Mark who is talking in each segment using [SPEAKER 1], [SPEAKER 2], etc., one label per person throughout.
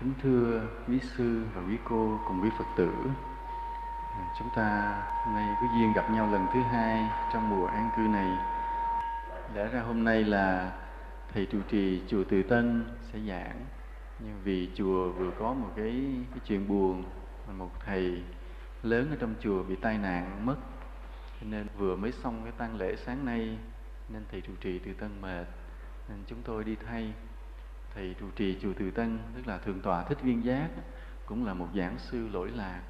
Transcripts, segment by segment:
[SPEAKER 1] Kính thưa quý sư và quý cô cùng quý Phật tử Chúng ta hôm nay có duyên gặp nhau lần thứ hai trong mùa an cư này. Lẽ ra hôm nay là Thầy trụ trì chùa Từ Tân sẽ giảng. Nhưng vì chùa vừa có một cái, cái chuyện buồn Một thầy lớn ở trong chùa bị tai nạn mất. Cho nên vừa mới xong cái tang lễ sáng nay Nên thầy trụ trì Từ Tân mệt. Nên chúng tôi đi thay thầy trụ trì chùa Từ Tân, tức là thượng tọa thích viên giác, cũng là một giảng sư lỗi lạc.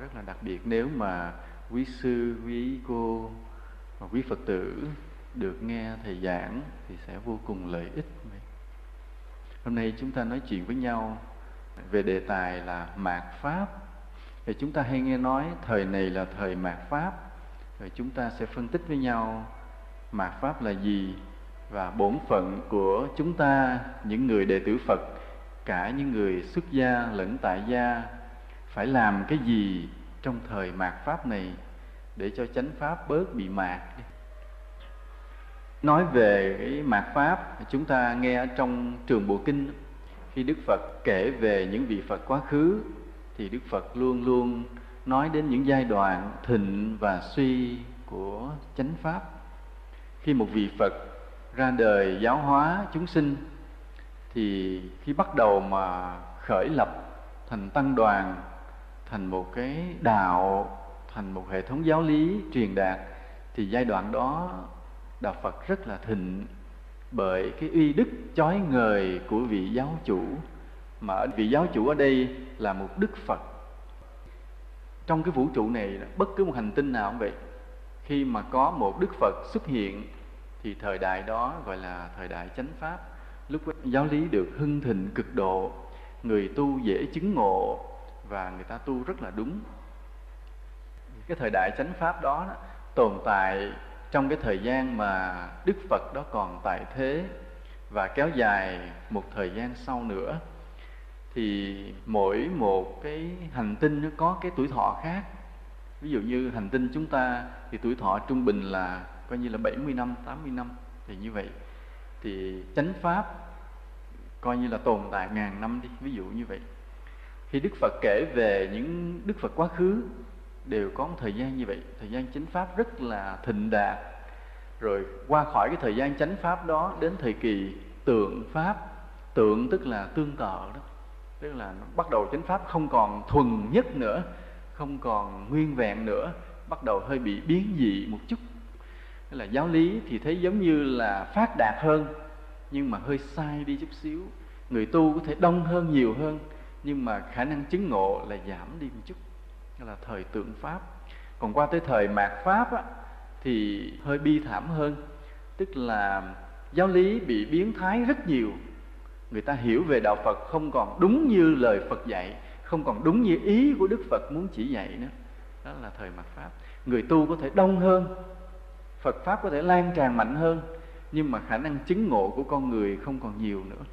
[SPEAKER 1] Rất là đặc biệt, nếu mà quý sư, quý cô và quý phật tử được nghe thầy giảng thì sẽ vô cùng lợi ích. Hôm nay chúng ta nói chuyện với nhau về đề tài là mạt pháp. Thì chúng ta hay nghe nói thời này là thời mạt pháp. Rồi chúng ta sẽ phân tích với nhau mạt pháp là gì và bổn phận của chúng ta, những người đệ tử Phật, cả những người xuất gia lẫn tại gia, phải làm cái gì trong thời mạt pháp này để cho chánh pháp bớt bị mạt nói về cái mạt pháp, chúng ta nghe trong trường bộ kinh khi đức phật kể về những vị phật quá khứ, thì đức phật luôn luôn nói đến những giai đoạn thịnh và suy của chánh pháp. Khi một vị phật ra đời giáo hóa chúng sinh, thì khi bắt đầu mà khởi lập thành tăng đoàn, thành một cái đạo, thành một hệ thống giáo lý truyền đạt, thì giai đoạn đó đạo Phật rất là thịnh bởi cái uy đức chói ngời của vị giáo chủ. Mà vị giáo chủ ở đây là một đức Phật. Trong cái vũ trụ này bất cứ một hành tinh nào cũng vậy. Khi mà có một đức Phật xuất hiện thì thời đại đó gọi là thời đại chánh pháp. Lúc giáo lý được hưng thịnh cực độ người tu dễ chứng ngộ và người ta tu rất là đúng. Cái thời đại chánh pháp đó, đó tồn tại trong cái thời gian mà đức phật đó còn tại thế và kéo dài một thời gian sau nữa. Thì mỗi một cái hành tinh nó có cái tuổi thọ khác. Ví dụ như hành tinh chúng ta thì tuổi thọ trung bình là coi như là 70 năm, 80 năm thì như vậy thì chánh pháp coi như là tồn tại ngàn năm đi, ví dụ như vậy. Khi Đức Phật kể về những Đức Phật quá khứ đều có một thời gian như vậy, thời gian chánh pháp rất là thịnh đạt. Rồi qua khỏi cái thời gian chánh pháp đó đến thời kỳ tượng pháp, tượng tức là tương tự đó. Tức là nó bắt đầu chánh pháp không còn thuần nhất nữa, không còn nguyên vẹn nữa, bắt đầu hơi bị biến dị một chút Tức là giáo lý thì thấy giống như là phát đạt hơn nhưng mà hơi sai đi chút xíu. Người tu có thể đông hơn nhiều hơn nhưng mà khả năng chứng ngộ là giảm đi một chút. Đó là thời tượng pháp. Còn qua tới thời mạt pháp á, thì hơi bi thảm hơn. Tức là giáo lý bị biến thái rất nhiều. Người ta hiểu về đạo phật không còn đúng như lời phật dạy không còn đúng như ý của đức phật muốn chỉ dạy nữa. Đó là thời mạt pháp. Người tu có thể đông hơn Phật pháp có thể lan tràn mạnh hơn, nhưng mà khả năng chứng ngộ của con người không còn nhiều nữa.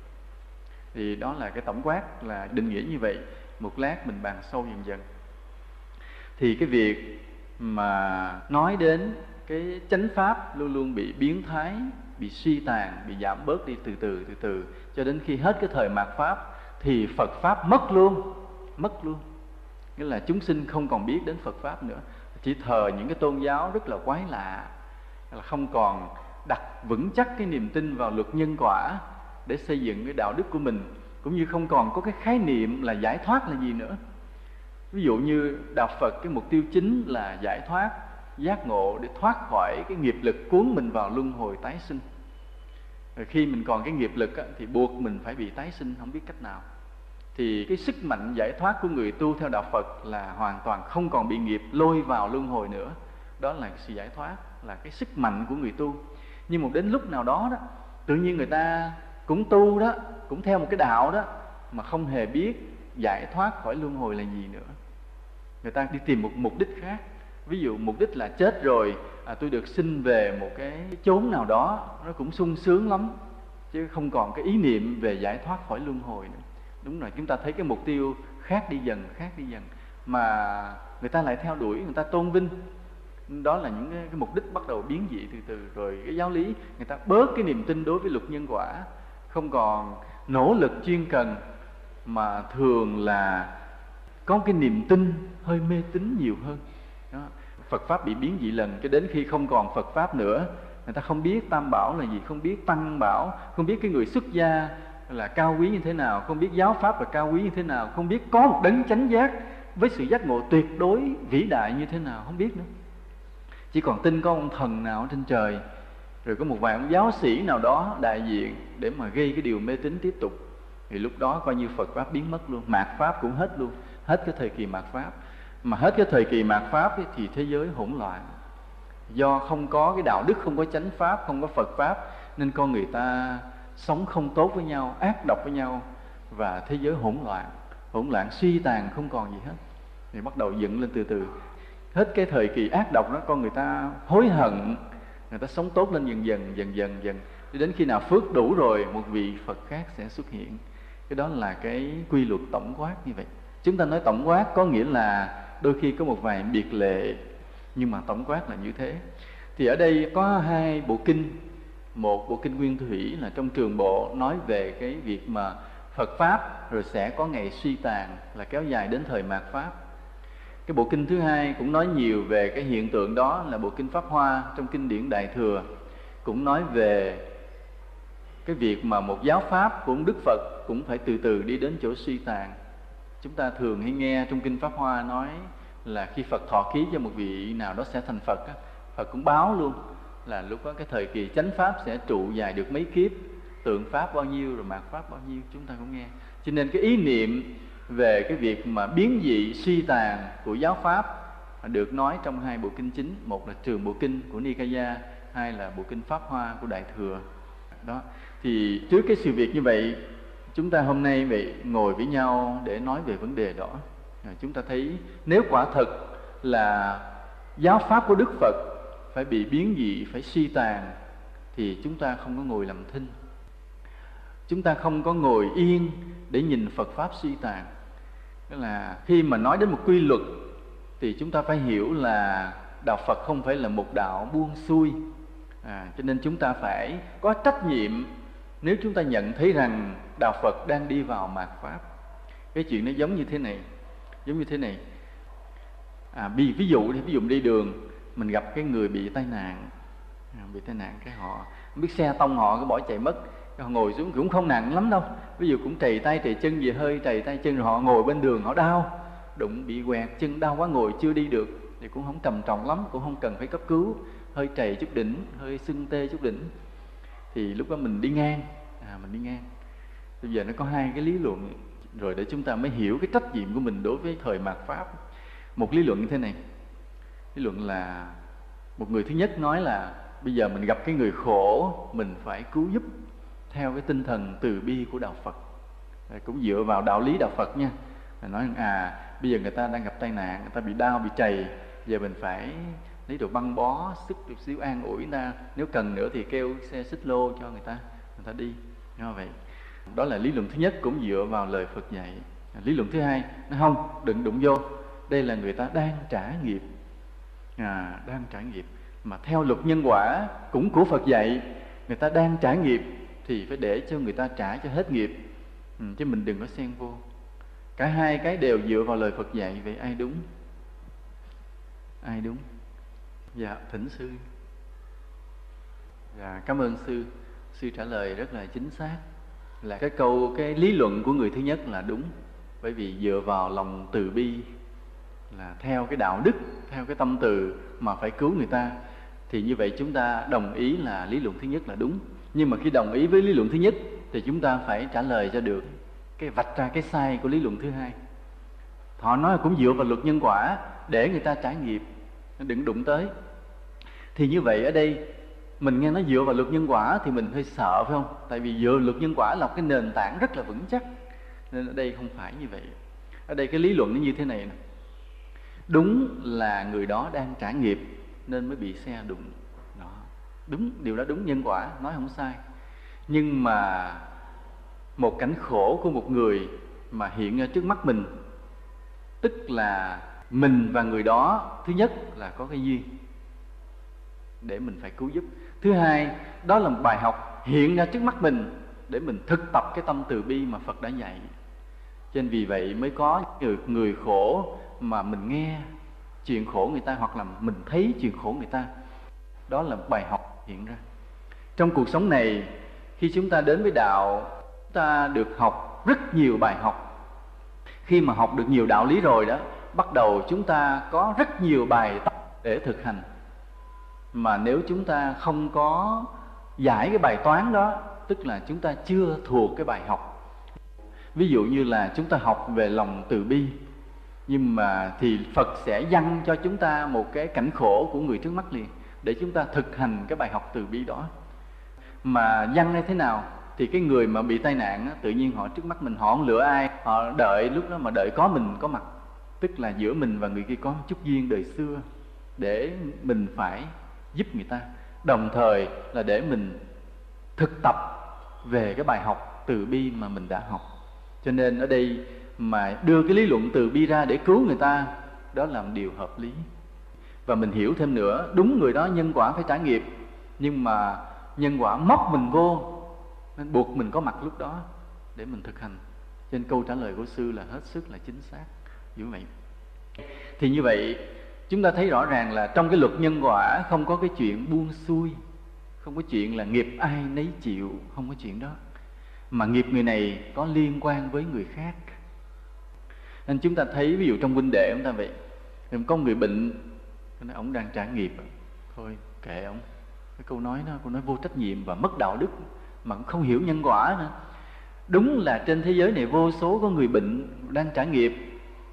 [SPEAKER 1] Thì đó là cái tổng quát là định nghĩa như vậy. Một lát mình bàn sâu dần dần. Thì cái việc mà nói đến cái chánh pháp luôn luôn bị biến thái, bị suy tàn, bị giảm bớt đi từ từ từ từ, cho đến khi hết cái thời mạt pháp, thì phật pháp mất luôn mất luôn. Nghĩa là chúng sinh không còn biết đến phật pháp nữa. Chỉ thờ những cái tôn giáo rất là quái lạ là không còn đặt vững chắc cái niềm tin vào luật nhân quả để xây dựng cái đạo đức của mình cũng như không còn có cái khái niệm là giải thoát là gì nữa. Ví dụ như đạo phật cái mục tiêu chính là giải thoát giác ngộ để thoát khỏi cái nghiệp lực cuốn mình vào luân hồi tái sinh. Rồi khi mình còn cái nghiệp lực á, thì buộc mình phải bị tái sinh không biết cách nào. Thì cái sức mạnh giải thoát của người tu theo đạo phật là hoàn toàn không còn bị nghiệp lôi vào luân hồi nữa. Đó là sự giải thoát là cái sức mạnh của người tu. Nhưng một đến lúc nào đó đó tự nhiên người ta cũng tu đó cũng theo một cái đạo đó mà không hề biết giải thoát khỏi luân hồi là gì nữa. Người ta đi tìm một mục đích khác. Ví dụ mục đích là chết rồi à, tôi được sinh về một cái chốn nào đó nó cũng sung sướng lắm chứ không còn cái ý niệm về giải thoát khỏi luân hồi nữa. Đúng rồi chúng ta thấy cái mục tiêu khác đi dần khác đi dần mà người ta lại theo đuổi người ta tôn vinh đó là những cái, mục đích bắt đầu biến dị từ từ. Rồi cái giáo lý người ta bớt cái niềm tin đối với luật nhân quả. Không còn nỗ lực chuyên cần mà thường là có cái niềm tin hơi mê tín nhiều hơn. Đó. Phật pháp bị biến dị lần cho đến khi không còn Phật pháp nữa người ta không biết tam bảo là gì không biết tăng bảo không biết cái người xuất gia là cao quý như thế nào không biết giáo pháp là cao quý như thế nào không biết có một đấng chánh giác với sự giác ngộ tuyệt đối vĩ đại như thế nào không biết nữa chỉ còn tin có ông thần nào trên trời rồi có một vài ông giáo sĩ nào đó đại diện để mà gây cái điều mê tín tiếp tục. Thì lúc đó coi như Phật pháp biến mất luôn mạt pháp cũng hết luôn hết cái thời kỳ mạt pháp. Mà hết cái thời kỳ mạt pháp ấy, thì thế giới hỗn loạn. Do không có cái đạo đức không có chánh pháp không có Phật pháp nên con người ta sống không tốt với nhau ác độc với nhau và thế giới hỗn loạn. Hỗn loạn suy tàn không còn gì hết. Thì bắt đầu dựng lên từ từ hết cái thời kỳ ác độc đó, con người ta hối hận, người ta sống tốt lên dần dần dần dần dần đến khi nào phước đủ rồi, một vị phật khác sẽ xuất hiện. Cái đó là cái quy luật tổng quát như vậy. Chúng ta nói tổng quát có nghĩa là đôi khi có một vài biệt lệ, nhưng mà tổng quát là như thế. Thì ở đây có hai bộ kinh. Một bộ kinh nguyên thủy là trong trường bộ nói về cái việc mà Phật pháp rồi sẽ có ngày suy tàn, là kéo dài đến thời mạt pháp cái bộ kinh thứ hai cũng nói nhiều về cái hiện tượng đó là bộ kinh pháp hoa trong kinh điển đại thừa, cũng nói về cái việc mà một giáo pháp của đức phật cũng phải từ từ đi đến chỗ suy tàn. Chúng ta thường hay nghe trong kinh pháp hoa nói là khi phật thọ ký cho một vị nào đó sẽ thành phật phật cũng báo luôn là lúc đó cái thời kỳ chánh pháp sẽ trụ dài được mấy kiếp, tượng pháp bao nhiêu rồi mạt pháp bao nhiêu, chúng ta cũng nghe. Cho nên cái ý niệm về cái việc mà biến dị suy tàn của giáo pháp được nói trong hai bộ kinh chính. Một là trường bộ kinh của Nikaya, hai là bộ kinh pháp hoa của đại thừa. Đó. Thì trước cái sự việc như vậy, chúng ta hôm nay vậy ngồi với nhau để nói về vấn đề đó. Chúng ta thấy nếu quả thật là giáo pháp của đức phật phải bị biến dị, phải suy tàn, thì chúng ta không có ngồi làm thinh. Chúng ta không có ngồi yên để nhìn phật pháp suy tàn tức là khi mà nói đến một quy luật thì chúng ta phải hiểu là đạo phật không phải là một đạo buông xuôi. À, cho nên chúng ta phải có trách nhiệm nếu chúng ta nhận thấy rằng đạo phật đang đi vào mạt pháp. Cái chuyện nó giống như thế này giống như thế này. À, ví, ví dụ thì ví dụ đi đường mình gặp cái người bị tai nạn. À, bị tai nạn cái họ không biết xe tông họ cái bỏ chạy mất họ ngồi xuống cũng không nặng lắm đâu. Ví dụ cũng trầy tay, trầy chân gì hơi, trầy tay chân rồi họ ngồi bên đường, họ đau. Đụng bị quẹt chân, đau quá ngồi chưa đi được. Thì cũng không trầm trọng lắm, cũng không cần phải cấp cứu. Hơi trầy chút đỉnh, hơi sưng tê chút đỉnh. Thì lúc đó mình đi ngang. À mình đi ngang. Bây giờ nó có hai cái lý luận. Rồi để chúng ta mới hiểu cái trách nhiệm của mình đối với thời mạt pháp. Một lý luận như thế này. Lý luận là một người thứ nhất nói là bây giờ mình gặp cái người khổ, mình phải cứu giúp theo cái tinh thần từ bi của đạo Phật. Cũng dựa vào đạo lý đạo Phật nha. Nói à bây giờ người ta đang gặp tai nạn người ta bị đau bị chày giờ mình phải lấy đồ băng bó sức được xíu an ủi người ta. Nếu cần nữa thì kêu xe xích lô cho người ta người ta đi. Như vậy? Đó là lý luận thứ nhất cũng dựa vào lời Phật dạy. Lý luận thứ hai nó không đừng đụng vô. Đây là người ta đang trả nghiệp. À, đang trả nghiệp. Mà theo luật nhân quả cũng của Phật dạy người ta đang trả nghiệp thì phải để cho người ta trả cho hết nghiệp. Ừ, chứ mình đừng có xen vô. Cả hai cái đều dựa vào lời Phật dạy vậy ai đúng ai đúng. Dạ thỉnh sư. Dạ cảm ơn sư. Sư trả lời rất là chính xác. Là cái câu cái lý luận của người thứ nhất là đúng. Bởi vì dựa vào lòng từ bi là theo cái đạo đức theo cái tâm từ mà phải cứu người ta thì như vậy chúng ta đồng ý là lý luận thứ nhất là đúng nhưng mà khi đồng ý với lý luận thứ nhất, thì chúng ta phải trả lời cho được cái vạch ra cái sai của lý luận thứ hai. Họ nói cũng dựa vào luật nhân quả để người ta trải nghiệm, đừng đụng tới. Thì như vậy ở đây, mình nghe nó dựa vào luật nhân quả thì mình hơi sợ, phải không? Tại vì dựa luật nhân quả là một cái nền tảng rất là vững chắc. Nên ở đây không phải như vậy. Ở đây cái lý luận nó như thế này nè. Đúng là người đó đang trả nghiệp nên mới bị xe đụng đúng điều đó đúng nhân quả nói không sai. Nhưng mà một cảnh khổ của một người mà hiện ra trước mắt mình tức là mình và người đó thứ nhất là có cái duyên để mình phải cứu giúp. Thứ hai đó là một bài học hiện ra trước mắt mình để mình thực tập cái tâm từ bi mà phật đã dạy. Cho nên vì vậy mới có người, người khổ mà mình nghe chuyện khổ người ta hoặc là mình thấy chuyện khổ người ta. Đó là bài học hiện ra. Trong cuộc sống này, khi chúng ta đến với đạo, chúng ta được học rất nhiều bài học. Khi mà học được nhiều đạo lý rồi đó, bắt đầu chúng ta có rất nhiều bài tập để thực hành. Mà nếu chúng ta không có giải cái bài toán đó, tức là chúng ta chưa thuộc cái bài học. Ví dụ như là chúng ta học về lòng từ bi, nhưng mà thì phật sẽ dăng cho chúng ta một cái cảnh khổ của người trước mắt liền để chúng ta thực hành cái bài học từ bi đó. Mà dăng như thế nào thì cái người mà bị tai nạn á, tự nhiên họ trước mắt mình họ không lựa ai họ đợi lúc đó mà đợi có mình có mặt. Tức là giữa mình và người kia có chút duyên đời xưa để mình phải giúp người ta. Đồng thời là để mình thực tập về cái bài học từ bi mà mình đã học. Cho nên ở đây mà đưa cái lý luận từ bi ra để cứu người ta đó là một điều hợp lý và mình hiểu thêm nữa, đúng người đó nhân quả phải trải nghiệm. Nhưng mà nhân quả móc mình vô nên buộc mình có mặt lúc đó để mình thực hành. Trên câu trả lời của sư là hết sức là chính xác. Như vậy? Thì như vậy, chúng ta thấy rõ ràng là trong cái luật nhân quả không có cái chuyện buông xuôi, không có chuyện là nghiệp ai nấy chịu, không có chuyện đó. Mà nghiệp người này có liên quan với người khác. Nên chúng ta thấy ví dụ trong huynh đệ chúng ta vậy. Có người bệnh ông đang trả nghiệp à? thôi, kệ ông. Cái câu nói đó, câu nói vô trách nhiệm và mất đạo đức, mà cũng không hiểu nhân quả nữa. Đúng là trên thế giới này vô số có người bệnh đang trả nghiệp,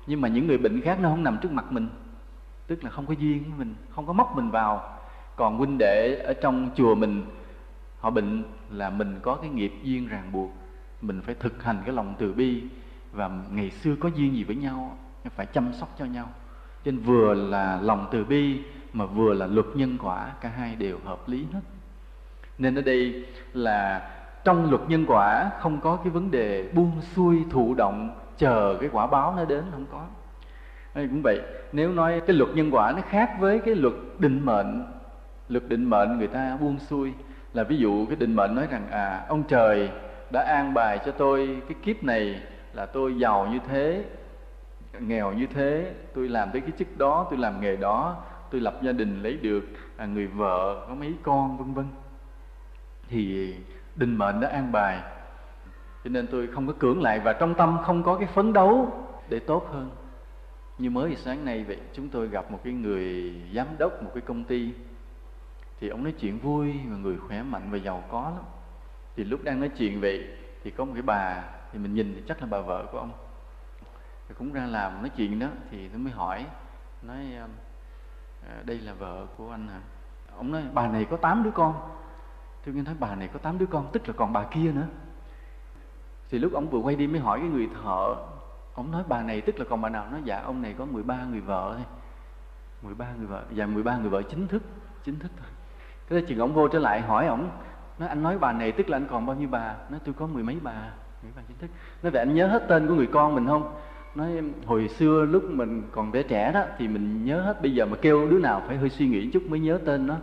[SPEAKER 1] nhưng mà những người bệnh khác nó không nằm trước mặt mình. Tức là không có duyên với mình, không có móc mình vào. Còn huynh đệ ở trong chùa mình, họ bệnh là mình có cái nghiệp duyên ràng buộc. Mình phải thực hành cái lòng từ bi và ngày xưa có duyên gì với nhau, phải chăm sóc cho nhau nên vừa là lòng từ bi, mà vừa là luật nhân quả, cả hai đều hợp lý hết. Nên ở đây là trong luật nhân quả không có cái vấn đề buông xuôi thụ động, chờ cái quả báo nó đến, không có. Đây cũng vậy, nếu nói cái luật nhân quả nó khác với cái luật định mệnh, luật định mệnh người ta buông xuôi, là ví dụ cái định mệnh nói rằng à ông trời đã an bài cho tôi cái kiếp này là tôi giàu như thế nghèo như thế tôi làm tới cái chức đó tôi làm nghề đó tôi lập gia đình lấy được à, người vợ có mấy con vân vân. Thì định mệnh đã an bài cho nên tôi không có cưỡng lại và trong tâm không có cái phấn đấu để tốt hơn. Như mới sáng nay vậy chúng tôi gặp một cái người giám đốc một cái công ty thì ông nói chuyện vui và người khỏe mạnh và giàu có lắm. Thì lúc đang nói chuyện vậy thì có một cái bà thì mình nhìn thì chắc là bà vợ của ông thì cũng ra làm nói chuyện đó thì tôi mới hỏi nói à, đây là vợ của anh hả? Ông nói bà này có 8 đứa con. Tôi nghe nói bà này có 8 đứa con tức là còn bà kia nữa. Thì lúc ông vừa quay đi mới hỏi cái người thợ ông nói bà này tức là còn bà nào? Nói dạ ông này có 13 người vợ thôi. 13 người vợ dạ, và 13 người vợ chính thức chính thức thôi. Cái đó chừng ông vô trở lại hỏi ông nói anh nói bà này tức là anh còn bao nhiêu bà? Nói tôi có mười mấy bà mười bà chính thức. Nói vậy anh nhớ hết tên của người con mình không? Nói hồi xưa lúc mình còn bé trẻ đó thì mình nhớ hết bây giờ mà kêu đứa nào phải hơi suy nghĩ chút mới nhớ tên nó.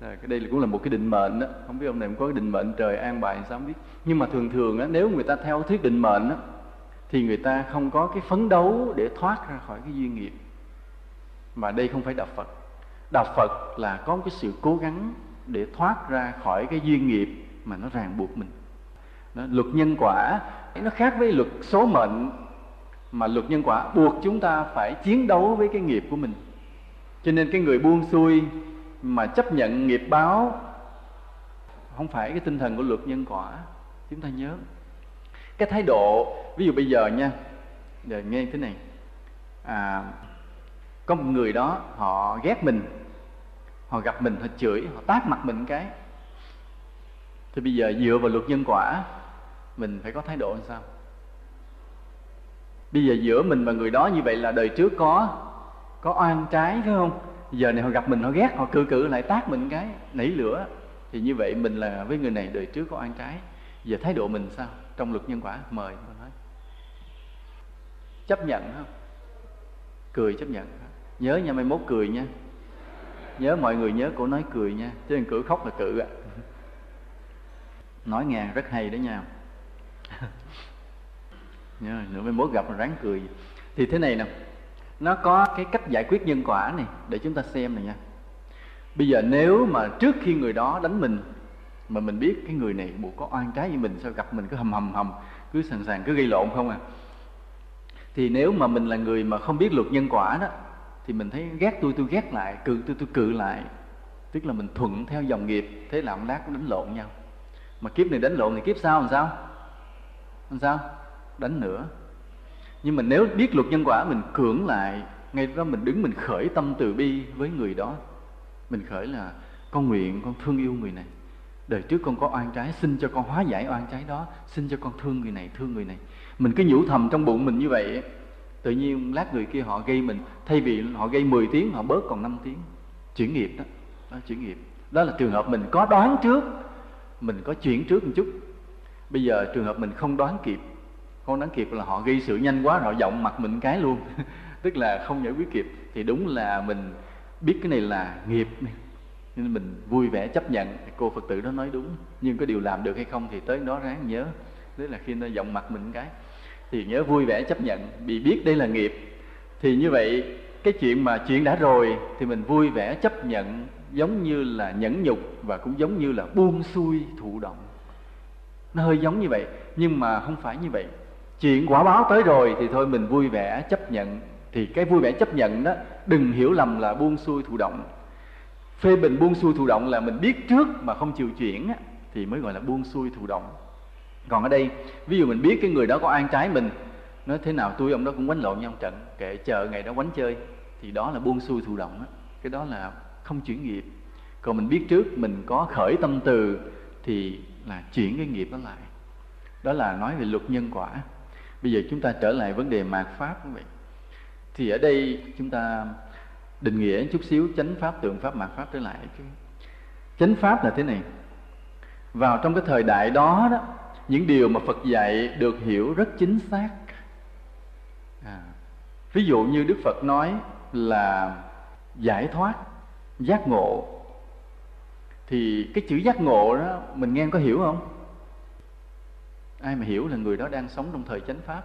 [SPEAKER 1] Đây cũng là một cái định mệnh đó. Không biết ông này có cái định mệnh trời an bài sao không biết. Nhưng mà thường thường á, nếu người ta theo thuyết định mệnh á, thì người ta không có cái phấn đấu để thoát ra khỏi cái duyên nghiệp. Mà đây không phải đạo phật. Đạo phật là có một cái sự cố gắng để thoát ra khỏi cái duyên nghiệp mà nó ràng buộc mình. Đó, luật nhân quả nó khác với luật số mệnh mà luật nhân quả buộc chúng ta phải chiến đấu với cái nghiệp của mình. Cho nên cái người buông xuôi mà chấp nhận nghiệp báo không phải cái tinh thần của luật nhân quả chúng ta nhớ. Cái thái độ ví dụ bây giờ nha giờ nghe thế này. À, có một người đó họ ghét mình họ gặp mình họ chửi họ tát mặt mình cái. Thì bây giờ dựa vào luật nhân quả mình phải có thái độ làm sao? Bây giờ giữa mình và người đó như vậy là đời trước có có oan trái, phải không? Giờ này họ gặp mình, họ ghét, họ cự cự lại tát mình cái, nảy lửa. Thì như vậy mình là với người này đời trước có oan trái. Giờ thái độ mình sao? Trong luật nhân quả, mời tôi nói. Chấp nhận không? Cười chấp nhận nhớ nha, mai mốt cười nha. Nhớ mọi người nhớ cổ nói cười nha. Chứ đừng cử khóc là cự ạ. Nói nghe rất hay đó nha nữa mới mốt gặp mà ráng cười. Thì thế này nè, nó có cái cách giải quyết nhân quả này để chúng ta xem này nha. Bây giờ nếu mà trước khi người đó đánh mình, mà mình biết cái người này buộc có oan trái với mình, sao gặp mình cứ hầm hầm hầm, cứ sẵn sàng, cứ gây lộn không à? Thì nếu mà mình là người mà không biết luật nhân quả đó, thì mình thấy ghét tôi tôi ghét lại, cự tôi tôi cự lại. Tức là mình thuận theo dòng nghiệp, thế làm lát đánh lộn nhau. Mà kiếp này đánh lộn thì kiếp sau làm sao? Làm sao? Đánh nữa. Nhưng mà nếu biết luật nhân quả, mình cưỡng lại, ngay đó mình đứng, mình khởi tâm từ bi với người đó. Mình khởi là, con nguyện, con thương yêu người này. Đời trước con có oan trái, xin cho con hóa giải oan trái đó. Xin cho con thương người này, thương người này. Mình cứ nhủ thầm trong bụng mình như vậy. Tự nhiên lát người kia họ gây mình. Thay vì họ gây 10 tiếng, họ bớt còn 5 tiếng. Chuyển nghiệp đó. Đó, chuyển nghiệp. Đó là trường hợp mình có đoán trước. Mình có chuyển trước một chút bây giờ trường hợp mình không đoán kịp, không đoán kịp là họ gây sự nhanh quá, họ giọng mặt mình cái luôn. Tức là không giải quyết kịp, thì đúng là mình biết cái này là nghiệp nên mình vui vẻ chấp nhận, cô phật tử đó nói đúng. Nhưng có điều làm được hay không thì tới đó ráng nhớ. Đấy là khi nó giọng mặt mình cái. Thì nhớ vui vẻ chấp nhận bị biết đây là nghiệp. Thì như vậy, cái chuyện mà chuyện đã rồi thì mình vui vẻ chấp nhận, giống như là nhẫn nhục và cũng giống như là buông xuôi thụ động nó hơi giống như vậy nhưng mà không phải như vậy. Chuyện quả báo tới rồi thì thôi mình vui vẻ chấp nhận. Thì cái vui vẻ chấp nhận đó đừng hiểu lầm là buông xuôi thụ động. Phê bình buông xuôi thụ động là mình biết trước mà không chịu chuyển á, thì mới gọi là buông xuôi thụ động. Còn ở đây ví dụ mình biết cái người đó có an trái mình nói thế nào tôi ông đó cũng quánh lộn nhau trận kệ chờ ngày đó quánh chơi thì đó là buông xuôi thụ động á. cái đó là không chuyển nghiệp. Còn mình biết trước mình có khởi tâm từ thì là chuyển cái nghiệp đó lại. Đó là nói về luật nhân quả. Bây giờ chúng ta trở lại vấn đề mạt pháp quý vị. Thì ở đây chúng ta định nghĩa chút xíu chánh pháp tượng pháp mạt pháp trở lại chánh pháp là thế này. Vào trong cái thời đại đó đó những điều mà phật dạy được hiểu rất chính xác. À, ví dụ như đức phật nói là giải thoát giác ngộ thì cái chữ giác ngộ đó, mình nghe có hiểu không? Ai mà hiểu là người đó đang sống trong thời chánh pháp.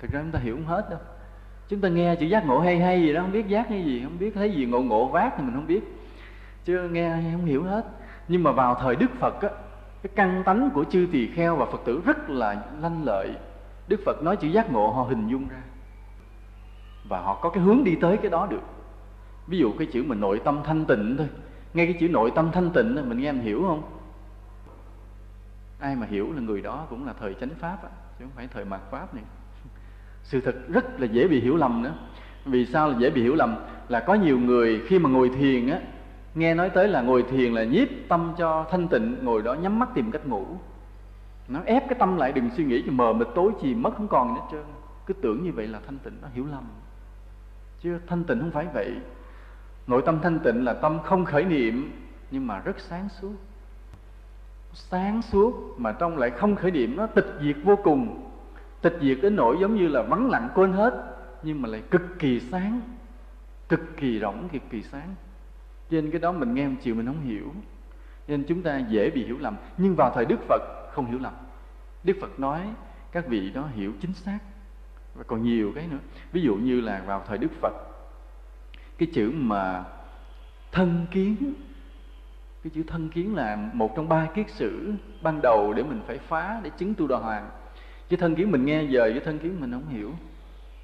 [SPEAKER 1] Thực ra chúng ta hiểu không hết đâu. Chúng ta nghe chữ giác ngộ hay hay gì đó, không biết giác hay gì, không biết thấy gì, ngộ ngộ vác thì mình không biết. Chứ nghe không hiểu hết. Nhưng mà vào thời đức phật á, cái căn tánh của chư tỳ kheo và phật tử rất là lanh lợi. Đức phật nói chữ giác ngộ, họ hình dung ra. Và họ có cái hướng đi tới cái đó được. Ví dụ cái chữ mà nội tâm thanh tịnh thôi ngay cái chữ nội tâm thanh tịnh mình nghe mình hiểu không? Ai mà hiểu là người đó cũng là thời chánh pháp á, chứ không phải thời mạt pháp này. Sự thật rất là dễ bị hiểu lầm nữa. Vì sao là dễ bị hiểu lầm? Là có nhiều người khi mà ngồi thiền á nghe nói tới là ngồi thiền là nhiếp tâm cho thanh tịnh ngồi đó nhắm mắt tìm cách ngủ. Nó ép cái tâm lại đừng suy nghĩ cho mờ mịt tối chìm mất không còn nữa hết trơn. Cứ tưởng như vậy là thanh tịnh nó hiểu lầm. Chứ thanh tịnh không phải vậy nội tâm thanh tịnh là tâm không khởi niệm, nhưng mà rất sáng suốt. Sáng suốt mà trong lại không khởi niệm, nó tịch diệt vô cùng. Tịch diệt đến nỗi giống như là vắng lặng quên hết, nhưng mà lại cực kỳ sáng, cực kỳ rộng, cực kỳ sáng. Trên cái đó mình nghe một chiều mình không hiểu, nên chúng ta dễ bị hiểu lầm. Nhưng vào thời đức phật, không hiểu lầm. Đức phật nói các vị đó hiểu chính xác. Và còn nhiều cái nữa. Ví dụ như là vào thời đức phật cái chữ mà thân kiến, cái chữ thân kiến là một trong ba kiết sử ban đầu để mình phải phá, để chứng tu đà hoàng. Chứ thân kiến mình nghe giờ với thân kiến mình không hiểu.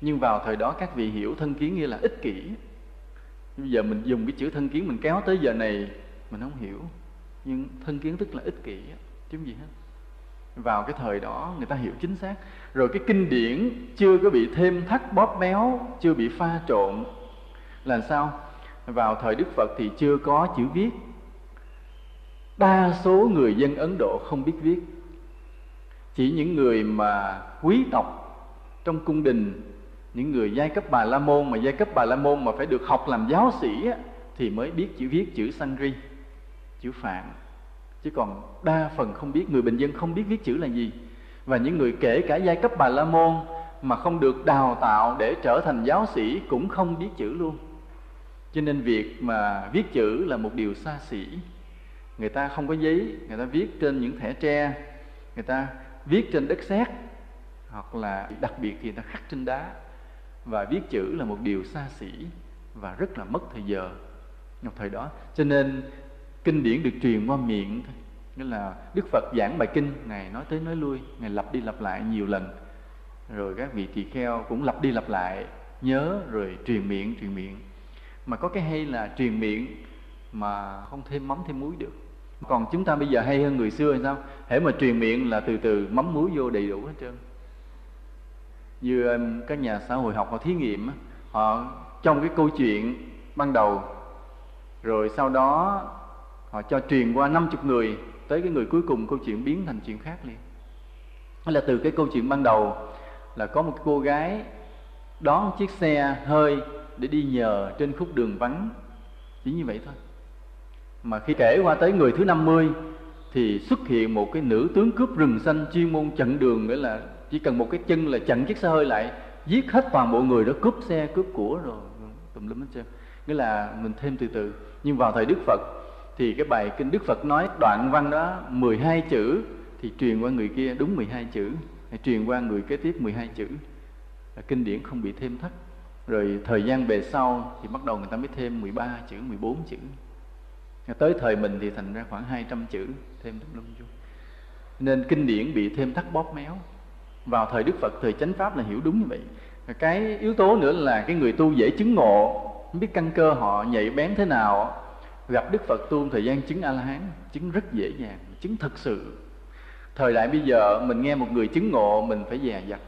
[SPEAKER 1] Nhưng vào thời đó các vị hiểu thân kiến nghĩa là ích kỷ. Bây giờ mình dùng cái chữ thân kiến mình kéo tới giờ này, mình không hiểu. Nhưng thân kiến tức là ích kỷ chứ gì hết. Vào cái thời đó, người ta hiểu chính xác. Rồi cái kinh điển chưa có bị thêm thắt bóp méo, chưa bị pha trộn là sao? Vào thời đức phật thì chưa có chữ viết. Đa số người dân ấn độ không biết viết. Chỉ những người mà quý tộc trong cung đình, những người giai cấp bà la môn mà giai cấp bà la môn mà phải được học làm giáo sĩ thì mới biết chữ viết, chữ sanri chữ phạn. Chứ còn đa phần không biết, người bình dân không biết viết chữ là gì. Và những người kể cả giai cấp bà la môn mà không được đào tạo để trở thành giáo sĩ cũng không biết chữ luôn cho nên việc mà viết chữ là một điều xa xỉ. Người ta không có giấy, người ta viết trên những thẻ tre, người ta viết trên đất sét, hoặc là đặc biệt thì ta khắc trên đá. Và viết chữ là một điều xa xỉ và rất là mất thời giờ. Trong thời đó, cho nên kinh điển được truyền qua miệng thôi. Nghĩa là đức phật giảng bài kinh, ngài nói tới nói lui, ngài lặp đi lặp lại nhiều lần. Rồi các vị tỳ kheo cũng lặp đi lặp lại, nhớ rồi truyền miệng truyền miệng mà có cái hay là truyền miệng mà không thêm mắm thêm muối được. Còn chúng ta bây giờ hay hơn người xưa hay sao? Hễ mà truyền miệng là từ từ mắm muối vô đầy đủ hết trơn. Như um, các nhà xã hội học họ thí nghiệm họ, trong cái câu chuyện ban đầu, rồi sau đó họ cho truyền qua 50 người tới cái người cuối cùng câu chuyện biến thành chuyện khác liền. Đó là từ cái câu chuyện ban đầu là có một cô gái đón chiếc xe hơi để đi nhờ trên khúc đường vắng. Chỉ như vậy thôi. Mà khi kể qua tới người thứ 50 thì xuất hiện một cái nữ tướng cướp rừng xanh chuyên môn chặn đường, nghĩa là chỉ cần một cái chân là chặn chiếc xe hơi lại, giết hết toàn bộ người đó, cướp xe, cướp của rồi, tùm lum hết trơn. Nghĩa là mình thêm từ từ. Nhưng vào thời Đức Phật, thì cái bài kinh Đức Phật nói đoạn văn đó 12 chữ, thì truyền qua người kia đúng 12 chữ, hay truyền qua người kế tiếp 12 chữ. Là kinh điển không bị thêm thắt rồi thời gian về sau thì bắt đầu người ta mới thêm 13 chữ 14 chữ. Tới thời mình thì thành ra khoảng 200 chữ, thêm tùm lum vô. Nên kinh điển bị thêm thắt bóp méo. Vào thời Đức Phật, thời chánh pháp là hiểu đúng như vậy. Cái yếu tố nữa là cái người tu dễ chứng ngộ, không biết căn cơ họ nhạy bén thế nào, gặp Đức Phật tu thời gian chứng A La Hán chứng rất dễ dàng, chứng thật sự. Thời đại bây giờ mình nghe một người chứng ngộ, mình phải dè dặt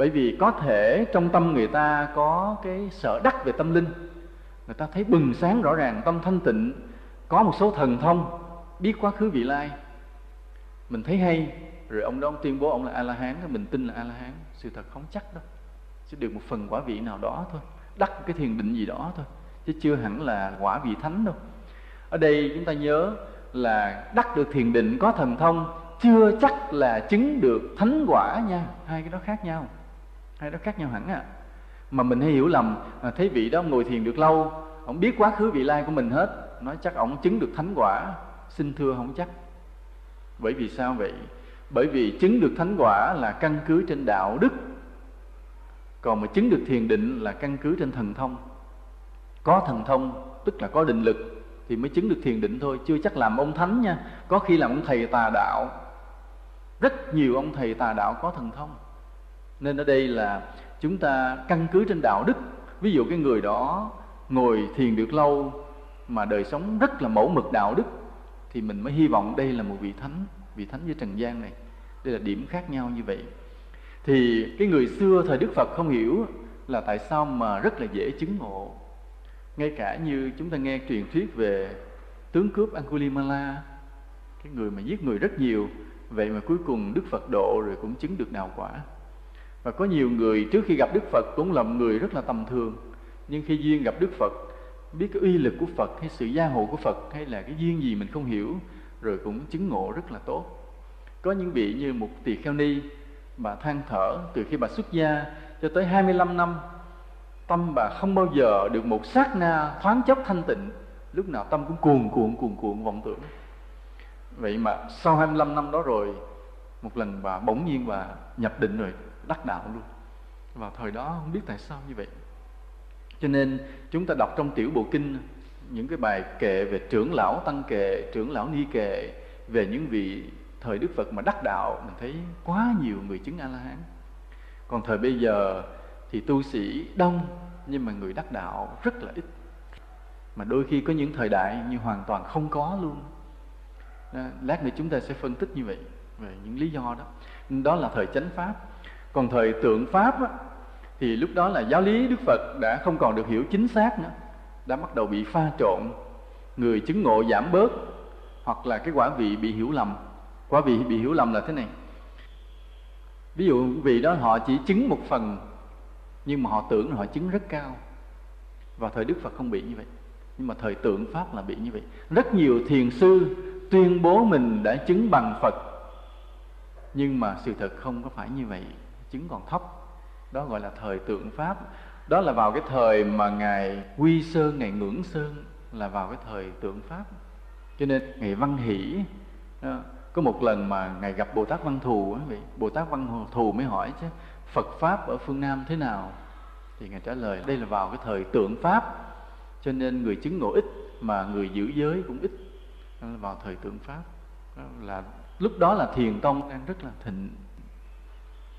[SPEAKER 1] bởi vì có thể trong tâm người ta có cái sợ đắc về tâm linh. Người ta thấy bừng sáng rõ ràng, tâm thanh tịnh, có một số thần thông, biết quá khứ vị lai. Mình thấy hay, rồi ông đó ông tuyên bố ông là a la hán mình tin là a la hán sự thật không chắc đâu, chỉ được một phần quả vị nào đó thôi, đắc cái thiền định gì đó thôi, chứ chưa hẳn là quả vị thánh đâu. Ở đây chúng ta nhớ là đắc được thiền định có thần thông, chưa chắc là chứng được thánh quả nha, hai cái đó khác nhau hai đó khác nhau hẳn à mà mình hay hiểu lầm à, thấy vị đó ngồi thiền được lâu ông biết quá khứ vị lai của mình hết nói chắc ông chứng được thánh quả xin thưa không chắc. Bởi vì sao vậy? Bởi vì chứng được thánh quả là căn cứ trên đạo đức còn mà chứng được thiền định là căn cứ trên thần thông. Có thần thông tức là có định lực thì mới chứng được thiền định thôi chưa chắc làm ông thánh nha. Có khi làm ông thầy tà đạo. Rất nhiều ông thầy tà đạo có thần thông nên ở đây là chúng ta căn cứ trên đạo đức. Ví dụ cái người đó ngồi thiền được lâu mà đời sống rất là mẫu mực đạo đức, thì mình mới hy vọng đây là một vị thánh vị thánh với trần gian này. Đây là điểm khác nhau như vậy. Thì cái người xưa thời đức phật không hiểu là tại sao mà rất là dễ chứng ngộ. Ngay cả như chúng ta nghe truyền thuyết về tướng cướp Angulimala, cái người mà giết người rất nhiều, vậy mà cuối cùng Đức Phật độ rồi cũng chứng được đạo quả và có nhiều người trước khi gặp Đức Phật cũng là một người rất là tầm thường. Nhưng khi duyên gặp Đức Phật, biết cái uy lực của Phật hay sự gia hộ của Phật hay là cái duyên gì mình không hiểu, rồi cũng chứng ngộ rất là tốt. Có những vị như một tỳ kheo ni, bà than thở từ khi bà xuất gia cho tới 25 năm, tâm bà không bao giờ được một sát na thoáng chốc thanh tịnh. Lúc nào tâm cũng cuồn, cuộn cuồn cuộn, vọng tưởng. Vậy mà sau 25 năm đó rồi, một lần bà bỗng nhiên bà nhập định rồi đắc đạo luôn. Vào thời đó không biết tại sao như vậy. Cho nên chúng ta đọc trong tiểu bộ kinh những cái bài kệ về trưởng lão tăng kệ trưởng lão ni kệ về những vị thời đức phật mà đắc đạo mình thấy quá nhiều người chứng a la hán còn thời bây giờ thì tu sĩ đông nhưng mà người đắc đạo rất là ít. Mà đôi khi có những thời đại như hoàn toàn không có luôn. Đó, lát nữa chúng ta sẽ phân tích như vậy về những lý do đó. Đó là thời chánh pháp còn thời tượng pháp á, thì lúc đó là giáo lý đức phật đã không còn được hiểu chính xác nữa. Đã bắt đầu bị pha trộn người chứng ngộ giảm bớt hoặc là cái quả vị bị hiểu lầm. Quả vị bị hiểu lầm là thế này. Ví dụ vị đó họ chỉ chứng một phần nhưng mà họ tưởng là họ chứng rất cao. Và thời đức phật không bị như vậy. Nhưng mà thời tượng pháp là bị như vậy. Rất nhiều thiền sư tuyên bố mình đã chứng bằng phật nhưng mà sự thật không có phải như vậy chứng còn thấp. Đó gọi là thời tượng pháp. Đó là vào cái thời mà ngài quy sơn ngài ngưỡng sơn là vào cái thời tượng pháp. Cho nên ngài văn hỷ có một lần mà ngài gặp bồ tát văn thù á vị bồ tát văn thù mới hỏi chứ, phật pháp ở phương nam thế nào? Thì ngài trả lời, đây là vào cái thời tượng pháp, cho nên người chứng ngộ ít mà người giữ giới cũng ít. Vào thời tượng pháp. Là, lúc đó là thiền tông đang rất là thịnh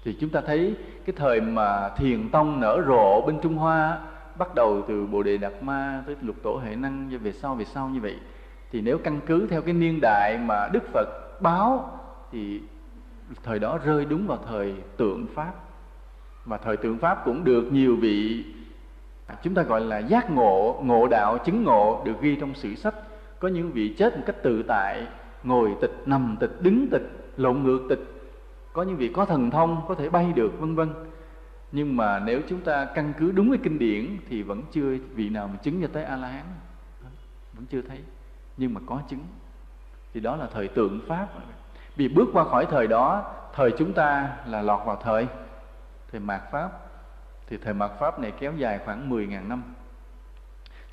[SPEAKER 1] thì chúng ta thấy cái thời mà thiền tông nở rộ bên trung hoa bắt đầu từ bồ đề đạt ma tới lục tổ hệ năng về sau về sau như vậy. Thì nếu căn cứ theo cái niên đại mà đức phật báo, thì thời đó rơi đúng vào thời tượng pháp. Và thời tượng pháp cũng được nhiều vị, chúng ta gọi là giác ngộ ngộ đạo chứng ngộ được ghi trong sử sách. Có những vị chết một cách tự tại, ngồi tịch, nằm tịch, đứng tịch, lộn ngược tịch có những vị có thần thông, có thể bay được, vân vân. Nhưng mà nếu chúng ta căn cứ đúng cái kinh điển thì vẫn chưa vị nào mà chứng cho tới a la hán vẫn chưa thấy, nhưng mà có chứng. Thì đó là thời tượng pháp. Vì bước qua khỏi thời đó, thời chúng ta là lọt vào thời thời mạt pháp. Thì thời mạt pháp này kéo dài khoảng 10.000 năm.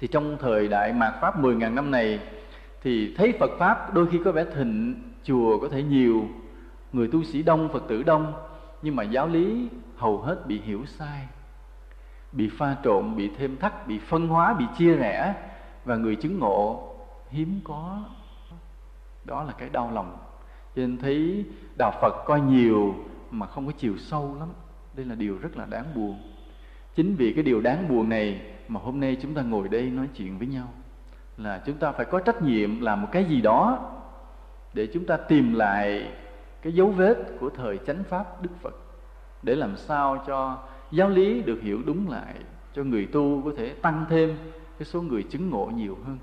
[SPEAKER 1] Thì trong thời đại mạt pháp 10.000 năm này, thì thấy Phật pháp đôi khi có vẻ thịnh, chùa có thể nhiều người tu sĩ đông, Phật tử đông, nhưng mà giáo lý hầu hết bị hiểu sai, bị pha trộn, bị thêm thắt, bị phân hóa, bị chia rẽ, và người chứng ngộ hiếm có. Đó là cái đau lòng. Cho nên thấy đạo phật coi nhiều mà không có chiều sâu lắm. Đây là điều rất là đáng buồn. Chính vì cái điều đáng buồn này mà hôm nay chúng ta ngồi đây nói chuyện với nhau, là chúng ta phải có trách nhiệm làm một cái gì đó để chúng ta tìm lại cái dấu vết của thời chánh pháp đức phật, để làm sao cho giáo lý được hiểu đúng lại, cho người tu có thể tăng thêm cái số người chứng ngộ nhiều hơn.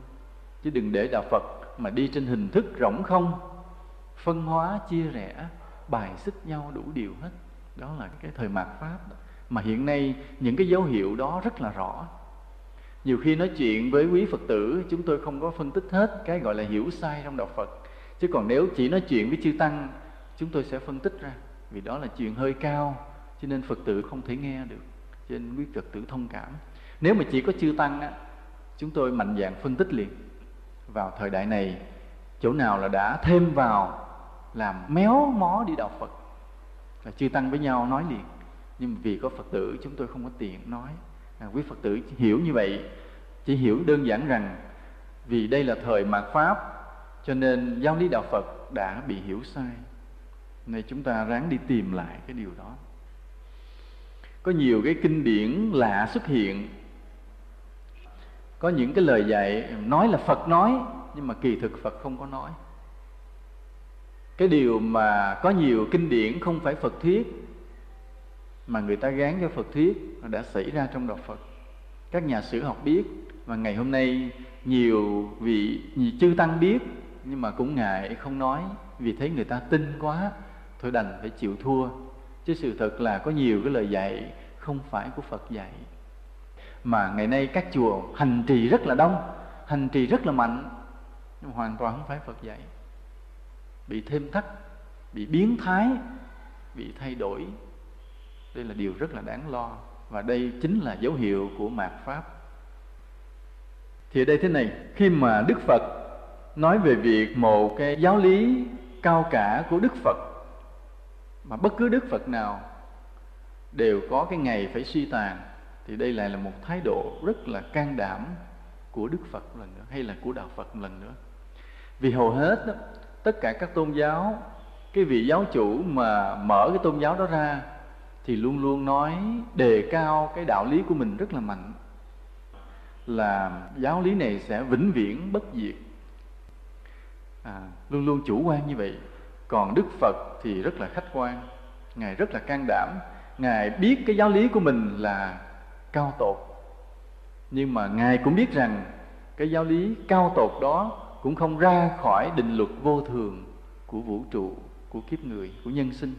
[SPEAKER 1] Chứ đừng để đạo phật mà đi trên hình thức rỗng không, phân hóa, chia rẽ, bài xích nhau đủ điều hết. Đó là cái thời mạt pháp mà hiện nay những cái dấu hiệu đó rất là rõ. Nhiều khi nói chuyện với quý phật tử, chúng tôi không có phân tích hết cái gọi là hiểu sai trong đạo phật. Chứ còn nếu chỉ nói chuyện với chư tăng chúng tôi sẽ phân tích ra vì đó là chuyện hơi cao cho nên phật tử không thể nghe được cho nên quý phật tử thông cảm. Nếu mà chỉ có chư tăng á chúng tôi mạnh dạng phân tích liền. Vào thời đại này chỗ nào là đã thêm vào làm méo mó đi đạo phật là chư tăng với nhau nói liền. Nhưng vì có phật tử chúng tôi không có tiện nói. À, quý phật tử hiểu như vậy chỉ hiểu đơn giản rằng vì đây là thời mạt pháp cho nên giáo lý đạo phật đã bị hiểu sai nên chúng ta ráng đi tìm lại cái điều đó. Có nhiều cái kinh điển lạ xuất hiện. Có những cái lời dạy, nói là phật nói, nhưng mà kỳ thực phật không có nói. Cái điều mà có nhiều kinh điển không phải phật thuyết, mà người ta gán cho phật thuyết đã xảy ra trong đạo phật. Các nhà sử học biết, và ngày hôm nay nhiều vị, nhiều chư tăng biết, nhưng mà cũng ngại không nói, vì thấy người ta tin quá thôi đành phải chịu thua, chứ sự thật là có nhiều cái lời dạy không phải của phật dạy. Mà ngày nay các chùa hành trì rất là đông, hành trì rất là mạnh, nhưng hoàn toàn không phải phật dạy. Bị thêm thắt, bị biến thái, bị thay đổi. Đây là điều rất là đáng lo, và đây chính là dấu hiệu của mạt pháp. Thì ở đây thế này, khi mà đức phật nói về việc một cái giáo lý cao cả của đức phật mà bất cứ đức phật nào đều có cái ngày phải suy tàn thì đây lại là một thái độ rất là can đảm của đức phật một lần nữa hay là của đạo phật một lần nữa. Vì hầu hết đó, tất cả các tôn giáo cái vị giáo chủ mà mở cái tôn giáo đó ra thì luôn luôn nói đề cao cái đạo lý của mình rất là mạnh là giáo lý này sẽ vĩnh viễn bất diệt. À, luôn luôn chủ quan như vậy còn đức phật thì rất là khách quan, ngài rất là can đảm. Ngài biết cái giáo lý của mình là cao tột. Nhưng mà ngài cũng biết rằng cái giáo lý cao tột đó cũng không ra khỏi định luật vô thường của vũ trụ, của kiếp người, của nhân sinh.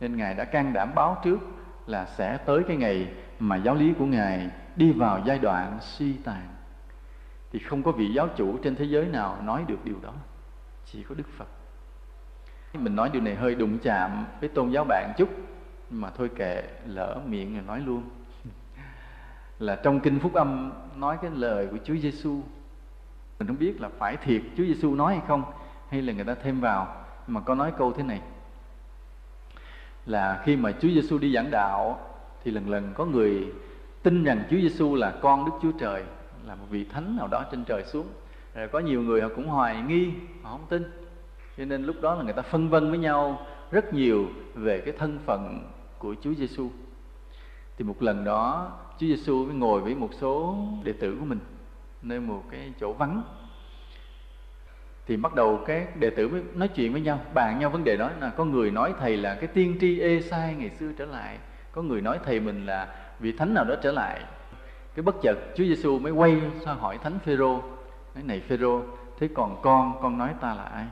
[SPEAKER 1] Nên ngài đã can đảm báo trước là sẽ tới cái ngày mà giáo lý của ngài đi vào giai đoạn suy tàn. Thì không có vị giáo chủ trên thế giới nào nói được điều đó. Chỉ có đức phật mình nói điều này hơi đụng chạm với tôn giáo bạn chút, nhưng mà thôi kệ, lỡ miệng rồi nói luôn. Là trong kinh phúc âm nói cái lời của Chúa Giêsu mình không biết là phải thiệt Chúa Giêsu nói hay không, hay là người ta thêm vào. Mà có nói câu thế này. Là khi mà Chúa Giêsu đi giảng đạo, thì lần lần có người tin rằng Chúa Giêsu là con Đức Chúa Trời, là một vị thánh nào đó trên trời xuống. Rồi có nhiều người họ cũng hoài nghi, họ không tin cho nên lúc đó là người ta phân vân với nhau rất nhiều về cái thân phận của Chúa Giêsu thì một lần đó, Chúa Giêsu mới ngồi với một số đệ tử của mình nơi một cái chỗ vắng. Thì bắt đầu các đệ tử mới nói chuyện với nhau, bàn nhau vấn đề đó là có người nói thầy là cái tiên tri ê sai ngày xưa trở lại, có người nói thầy mình là vị thánh nào đó trở lại. Cái bất chợt Chúa Giêsu mới quay sang hỏi thánh Phêrô nói này Phêrô, thế còn con con nói ta là ai?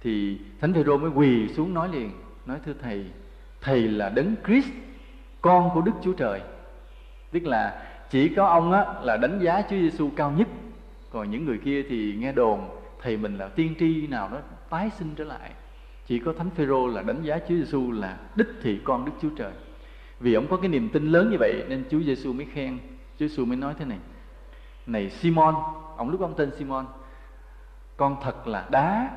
[SPEAKER 1] Thì thánh Phêrô mới quỳ xuống nói liền, nói, thưa thầy thầy là đấng Christ, con của Đức Chúa Trời. Tức là chỉ có ông á, là đánh giá Chúa Giêsu cao nhất. Còn những người kia thì nghe đồn thầy mình là tiên tri nào đó tái sinh trở lại. Chỉ có thánh phêrô là đánh giá Chúa Giêsu là đích thị con Đức Chúa Trời. Vì ông có cái niềm tin lớn như vậy nên Chúa Giêsu mới khen. Chúa Giêsu mới nói thế này này Simon, ông lúc ông tên Simon, con thật là đá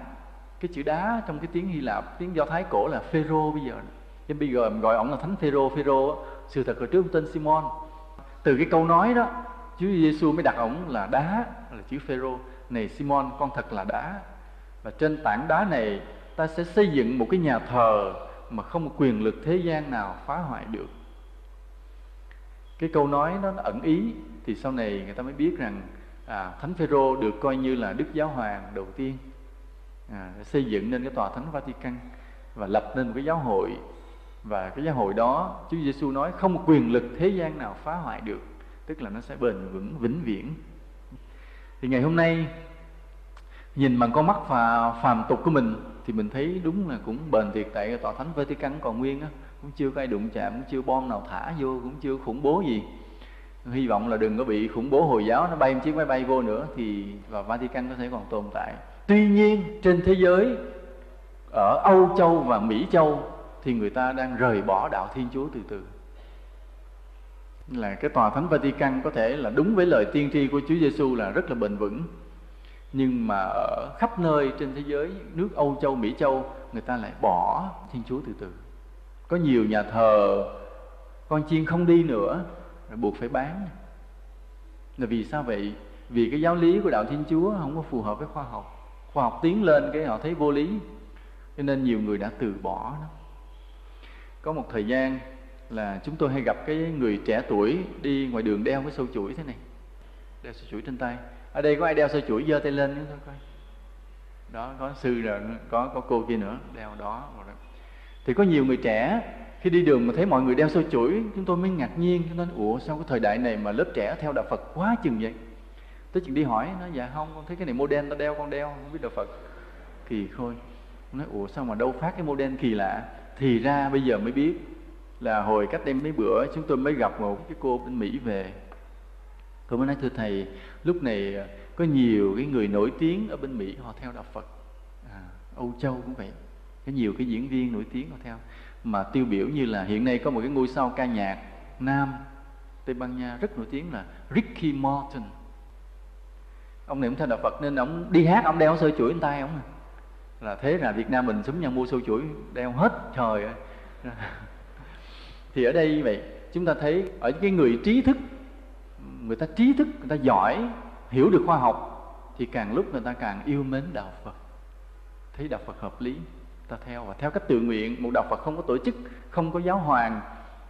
[SPEAKER 1] cái chữ đá trong cái tiếng Hy Lạp tiếng Do Thái cổ là Phêrô bây giờ nhưng bây giờ gọi ông là thánh Phêrô Phêrô sự thật hồi trước ông tên Simon. Từ cái câu nói đó Chúa Giêsu mới đặt ổng là đá là chữ Phêrô. Này Simon con thật là đá. Và trên tảng đá này ta sẽ xây dựng một cái nhà thờ mà không một quyền lực thế gian nào phá hoại được. Cái câu nói đó nó ẩn ý thì sau này người ta mới biết rằng à, thánh Phêrô được coi như là đức giáo hoàng đầu tiên à, xây dựng nên cái tòa thánh Vatican và lập nên một cái giáo hội. Và cái giáo hội đó Chúa Giêsu nói không một quyền lực thế gian nào phá hoại được. Tức là nó sẽ bền vững vĩnh viễn. Thì ngày hôm nay nhìn bằng con mắt và phàm tục của mình thì mình thấy đúng là cũng bền thiệt tại tòa thánh Vatican còn nguyên á. Cũng chưa có ai đụng chạm cũng chưa bom nào thả vô cũng chưa khủng bố gì. Hy vọng là đừng có bị khủng bố hồi giáo nó bay một chiếc máy bay vô nữa thì và Vatican có thể còn tồn tại tuy nhiên, trên thế giới, ở Âu Châu và Mỹ Châu, thì người ta đang rời bỏ đạo Thiên Chúa từ từ. Là cái tòa thánh Vatican có thể là đúng với lời tiên tri của Chúa Giêsu là rất là bền vững. Nhưng mà ở khắp nơi trên thế giới, nước Âu Châu, Mỹ Châu, người ta lại bỏ Thiên Chúa từ từ. Có nhiều nhà thờ, con chiên không đi nữa, rồi buộc phải bán. Là vì sao vậy? Vì cái giáo lý của đạo Thiên Chúa không có phù hợp với khoa học khoa học tiến lên cái họ thấy vô lý, cho nên nhiều người đã từ bỏ nó có một thời gian là chúng tôi hay gặp cái người trẻ tuổi đi ngoài đường đeo cái sâu chuỗi thế này, đeo sâu chuỗi trên tay. Ở đây có ai đeo sâu chuỗi giơ tay lên không coi. Đó, có sư rồi, có có cô kia nữa, đeo đó thì có nhiều người trẻ, khi đi đường mà thấy mọi người đeo sâu chuỗi, chúng tôi mới ngạc nhiên chúng tôi nói ủa, sao cái thời đại này mà lớp trẻ theo đạo Phật quá chừng vậy? Tới chừng đi hỏi nó dạ không con thấy cái này model ta đeo con đeo không biết đạo Phật. Kỳ khôi. Nói ủa sao mà đâu phát cái model kỳ lạ? Thì ra bây giờ mới biết là hồi cách đây mấy bữa chúng tôi mới gặp một cái cô bên Mỹ về. Cô mới nói thưa thầy lúc này ờ, có nhiều cái người nổi tiếng ở bên Mỹ họ theo đạo Phật. À, Âu Châu cũng vậy. Có nhiều cái diễn viên nổi tiếng họ theo. Mà tiêu biểu như là hiện nay có một cái ngôi sao ca nhạc nam Tây Ban Nha rất nổi tiếng là Ricky Martin ông niệm theo đạo Phật nên ông đi hát, ông đeo sợi chuỗi trên tay ông là thế là Việt Nam mình súng nhau mua sợi chuỗi, đeo hết trời ơi thì ở đây vậy, chúng ta thấy ở cái người trí thức, người ta trí thức, người ta giỏi, hiểu được khoa học, thì càng lúc người ta càng yêu mến đạo Phật. Thấy đạo Phật hợp lý ta theo. Và theo cách tự nguyện, một đạo Phật không có tổ chức, không có giáo hoàng,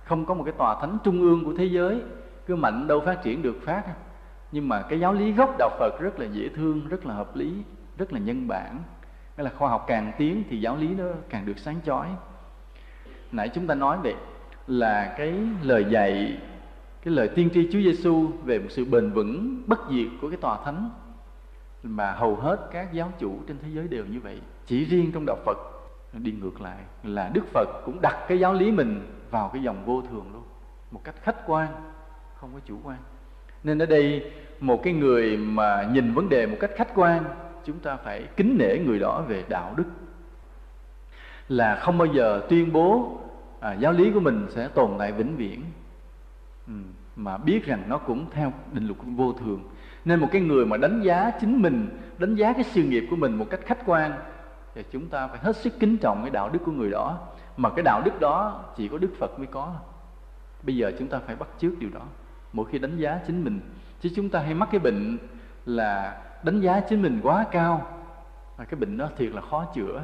[SPEAKER 1] không có một cái tòa thánh trung ương của thế giới, cứ mạnh đâu phát triển được phát nhưng mà cái giáo lý gốc đạo Phật rất là dễ thương, rất là hợp lý, rất là nhân bản. Nghĩa là khoa học càng tiến thì giáo lý nó càng được sáng chói. Nãy chúng ta nói về là cái lời dạy, cái lời tiên tri Chúa Giêsu về một sự bền vững, bất diệt của cái tòa thánh mà hầu hết các giáo chủ trên thế giới đều như vậy. Chỉ riêng trong đạo Phật đi ngược lại, là Đức Phật cũng đặt cái giáo lý mình vào cái dòng vô thường luôn, một cách khách quan, không có chủ quan. Nên ở đây một cái người mà nhìn vấn đề một cách khách quan chúng ta phải kính nể người đó về đạo đức. Là không bao giờ tuyên bố à, giáo lý của mình sẽ tồn tại vĩnh viễn. Ừ, mà biết rằng nó cũng theo định luật vô thường. Nên một cái người mà đánh giá chính mình đánh giá cái sự nghiệp của mình một cách khách quan thì chúng ta phải hết sức kính trọng cái đạo đức của người đó. Mà cái đạo đức đó chỉ có đức phật mới có. Bây giờ chúng ta phải bắt chước điều đó. Mỗi khi đánh giá chính mình chứ chúng ta hay mắc cái bệnh là đánh giá chính mình quá cao và cái bệnh đó thiệt là khó chữa.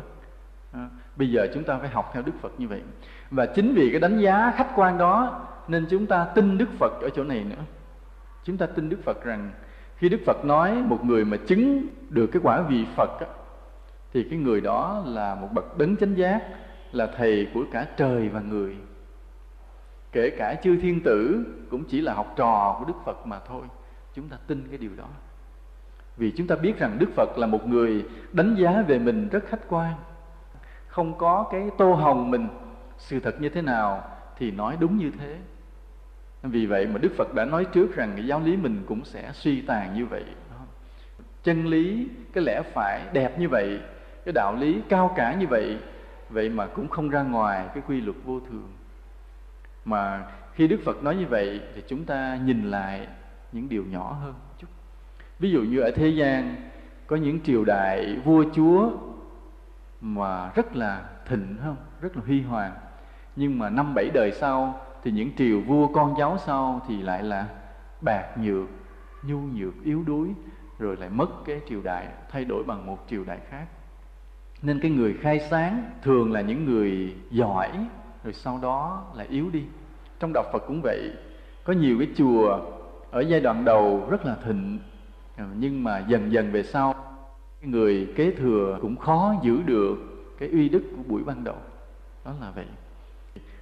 [SPEAKER 1] À, bây giờ chúng ta phải học theo đức phật như vậy. Và chính vì cái đánh giá khách quan đó nên chúng ta tin đức phật ở chỗ này nữa. Chúng ta tin đức phật rằng khi đức phật nói một người mà chứng được cái quả vị phật á, thì cái người đó là một bậc đấng chánh giác là thầy của cả trời và người. Kể cả chư thiên tử cũng chỉ là học trò của đức phật mà thôi chúng ta tin cái điều đó. Vì chúng ta biết rằng đức phật là một người đánh giá về mình rất khách quan. Không có cái tô hồng mình, sự thật như thế nào thì nói đúng như thế. Vì vậy mà đức phật đã nói trước rằng cái giáo lý mình cũng sẽ suy tàn như vậy. Chân lý cái lẽ phải đẹp như vậy, cái đạo lý cao cả như vậy vậy mà cũng không ra ngoài cái quy luật vô thường. Mà khi đức phật nói như vậy thì chúng ta nhìn lại những điều nhỏ hơn chút. Ví dụ như ở thế gian, có những triều đại vua chúa mà rất là thịnh không? Rất là huy hoàng. Nhưng mà năm bảy đời sau thì những triều vua con cháu sau thì lại là bạc nhược, nhu nhược, yếu đuối, rồi lại mất cái triều đại, thay đổi bằng một triều đại khác. Nên cái người khai sáng thường là những người giỏi, rồi sau đó lại yếu đi. Trong đạo phật cũng vậy, có nhiều cái chùa ở giai đoạn đầu rất là thịnh à, nhưng mà dần dần về sau người kế thừa cũng khó giữ được cái uy đức của buổi ban đầu. Đó là vậy.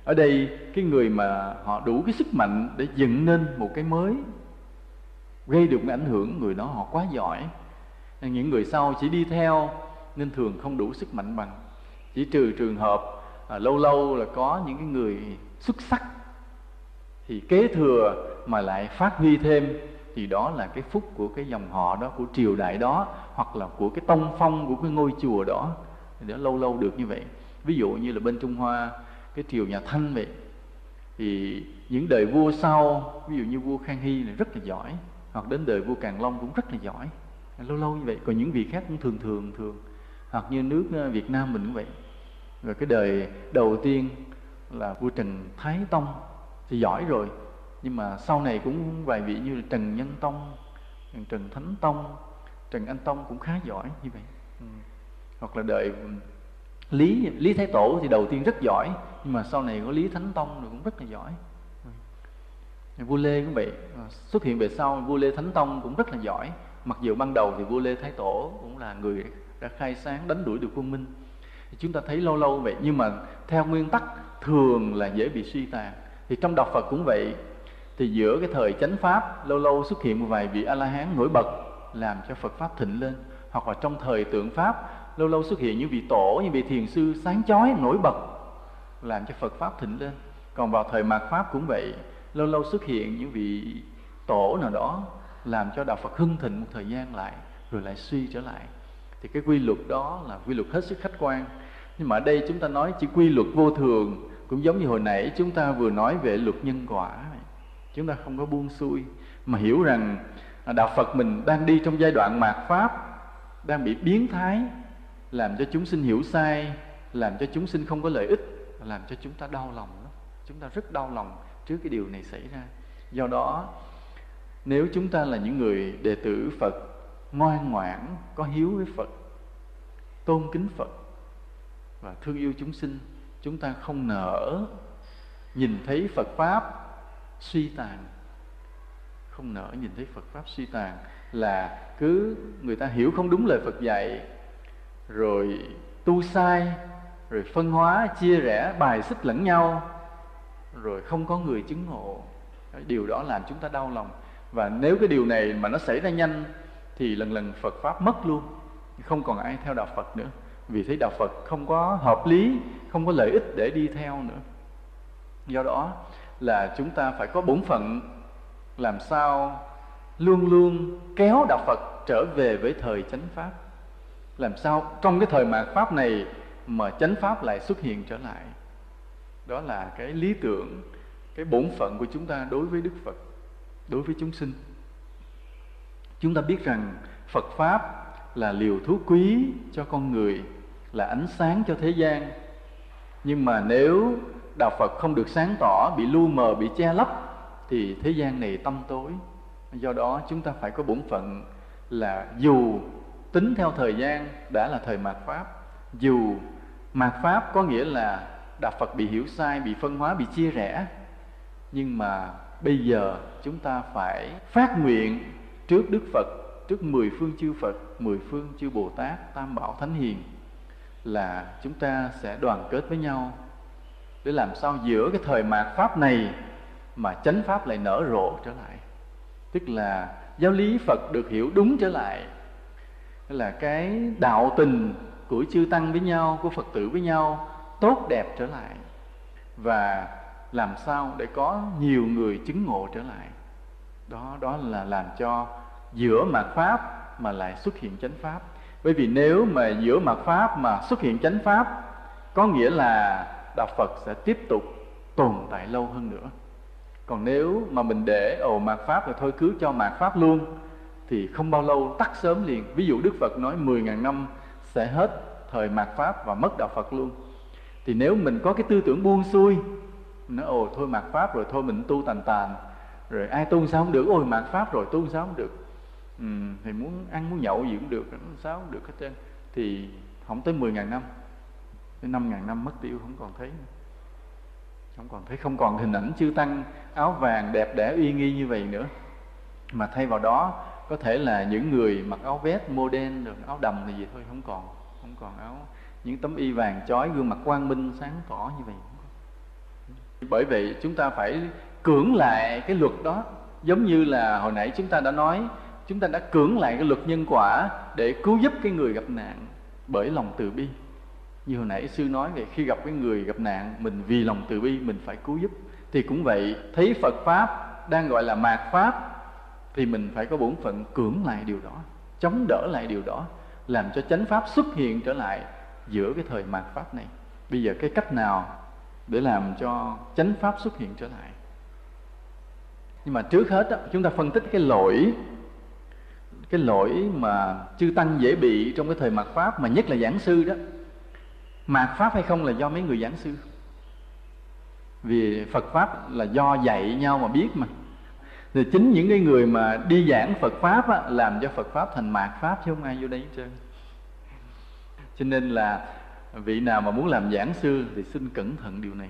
[SPEAKER 1] Ở đây cái người mà họ đủ cái sức mạnh để dựng nên một cái mới gây được một ảnh hưởng người đó họ quá giỏi. Những người sau chỉ đi theo nên thường không đủ sức mạnh bằng. Chỉ trừ trường hợp à, lâu lâu là có những cái người xuất sắc thì kế thừa mà lại phát huy thêm, thì đó là cái phúc của cái dòng họ đó, của triều đại đó, hoặc là của cái tông phong của cái ngôi chùa đó. Thì đó lâu lâu được như vậy. Ví dụ như là bên trung hoa, cái triều nhà thanh vậy, thì những đời vua sau, ví dụ như vua khang hy là rất là giỏi, hoặc đến đời vua càn long cũng rất là giỏi. Lâu lâu như vậy. Còn những vị khác cũng thường thường thường. Hoặc như nước ờ, việt nam mình cũng vậy. Rồi cái đời đầu tiên là vua trần thái tông thì giỏi rồi nhưng mà sau này cũng vài vị như là trần nhân tông, trần thánh tông, trần anh tông cũng khá giỏi như vậy. Ừ. hoặc là đời ừ, lý lý thái tổ thì đầu tiên rất giỏi, nhưng mà sau này có lý thánh tông rồi cũng rất là giỏi. Ừ. vua lê cũng vậy à, xuất hiện về sau vua lê thánh tông cũng rất là giỏi. Mặc dù ban đầu thì vua lê thái tổ cũng là người đã khai sáng, đánh đuổi được quân minh. Chúng ta thấy lâu lâu vậy, nhưng mà theo nguyên tắc thường là dễ bị suy tàn. Thì trong đạo phật cũng vậy thì giữa cái thời chánh pháp, lâu lâu xuất hiện một vài vị a la hán nổi bật, làm cho phật pháp thịnh lên. Hoặc là trong thời tượng pháp, lâu lâu xuất hiện những vị tổ, những vị thiền sư sáng chói, nổi bật, làm cho phật pháp thịnh lên. Còn vào thời mạt pháp cũng vậy, lâu lâu xuất hiện những vị tổ nào đó, làm cho đạo phật hưng thịnh một thời gian lại, rồi lại suy trở lại. Thì cái quy luật đó là quy luật hết sức khách quan. Nhưng mà ở đây chúng ta nói chỉ quy luật vô thường, cũng giống như hồi nãy chúng ta vừa nói về luật nhân quả chúng ta không có buông xuôi, mà hiểu rằng đạo phật mình đang đi trong giai đoạn mạt pháp, đang bị biến thái, làm cho chúng sinh hiểu sai, làm cho chúng sinh không có lợi ích, làm cho chúng ta đau lòng đó. chúng ta rất đau lòng trước cái điều này xảy ra do đó, nếu chúng ta là những người đệ tử phật, ngoan ngoãn, có hiếu với phật, tôn kính phật và thương yêu chúng sinh, chúng ta không nỡ nhìn thấy phật pháp suy tàn. Không nỡ nhìn thấy phật pháp suy tàn là cứ người ta hiểu không đúng lời phật dạy, rồi tu sai, rồi phân hóa, chia rẽ, bài xích lẫn nhau, rồi không có người chứng ngộ. Điều đó làm chúng ta đau lòng. Và nếu cái điều này mà nó xảy ra nhanh, thì lần lần phật pháp mất luôn. Không còn ai theo đạo phật nữa. Vì thấy đạo phật không có hợp lý, không có lợi ích để đi theo nữa. Do đó là chúng ta phải có bổn phận làm sao luôn luôn kéo đạo phật trở về với thời chánh pháp. Làm sao trong cái thời mạt pháp này mà chánh pháp lại xuất hiện trở lại. Đó là cái lý tưởng, cái bổn phận của chúng ta đối với đức phật, đối với chúng sinh. Chúng ta biết rằng phật pháp là liều thuốc quý cho con người, là ánh sáng cho thế gian. Nhưng mà nếu đạo phật không được sáng tỏ, bị lu mờ, bị che lấp, thì thế gian này tâm tối. Do đó chúng ta phải có bổn phận là dù tính theo thời gian đã là thời mạt pháp, dù mạt pháp có nghĩa là đạo phật bị hiểu sai, bị phân hóa, bị chia rẽ, nhưng mà bây giờ chúng ta phải phát nguyện trước đức phật, trước mười phương chư phật, mười phương chư bồ tát, tam bảo thánh hiền là chúng ta sẽ đoàn kết với nhau để làm sao giữa cái thời mạt pháp này mà chánh pháp lại nở rộ trở lại? Tức là giáo lý phật được hiểu đúng trở lại. Là cái đạo tình của chư tăng với nhau, của phật tử với nhau tốt đẹp trở lại và làm sao để có nhiều người chứng ngộ trở lại. Đó đó là làm cho giữa mạt pháp mà lại xuất hiện chánh pháp. Bởi vì nếu mà giữa mạt pháp mà xuất hiện chánh pháp, có nghĩa là đạo phật sẽ tiếp tục tồn tại lâu hơn nữa. Còn nếu mà mình để ồ mạt pháp rồi thôi cứ cho mạt pháp luôn thì không bao lâu tắt sớm liền. Ví dụ đức phật nói 10.000 năm sẽ hết thời mạt pháp và mất đạo phật luôn. Thì nếu mình có cái tư tưởng buông xuôi nó ồ thôi mạt pháp rồi thôi mình tu tàn tàn rồi ai tu sao không được? Ôi mạt pháp rồi tu sao không được? Ừ, thì muốn ăn muốn nhậu gì cũng được sao không được hết trơn. Thì không tới 10.000 năm tới 5.000 năm mất tiêu, không còn thấy không còn thấy, không còn hình ảnh chư tăng, áo vàng đẹp đẽ, uy nghi như vậy nữa. Mà thay vào đó, có thể là những người mặc áo vest đen được áo đầm thì gì thôi, không còn. Không còn áo, những tấm y vàng chói gương mặt quang minh sáng tỏ như vậy. Bởi vậy chúng ta phải cưỡng lại cái luật đó. Giống như là hồi nãy chúng ta đã nói, chúng ta đã cưỡng lại cái luật nhân quả để cứu giúp cái người gặp nạn bởi lòng từ bi như hồi nãy sư nói về khi gặp cái người gặp nạn mình vì lòng từ bi mình phải cứu giúp. Thì cũng vậy thấy phật pháp đang gọi là mạt pháp thì mình phải có bổn phận cưỡng lại điều đó chống đỡ lại điều đó làm cho chánh pháp xuất hiện trở lại giữa cái thời mạt pháp này. Bây giờ cái cách nào để làm cho chánh pháp xuất hiện trở lại? Nhưng mà trước hết đó, chúng ta phân tích cái lỗi cái lỗi mà chư tăng dễ bị trong cái thời mạt pháp mà nhất là giảng sư đó mạt pháp hay không là do mấy người giảng sư. Vì phật pháp là do dạy nhau mà biết mà. Thì chính những cái người mà đi giảng phật pháp á, làm cho phật pháp thành mạt pháp chứ không ai vô đây hết trơn. Cho nên là vị nào mà muốn làm giảng sư thì xin cẩn thận điều này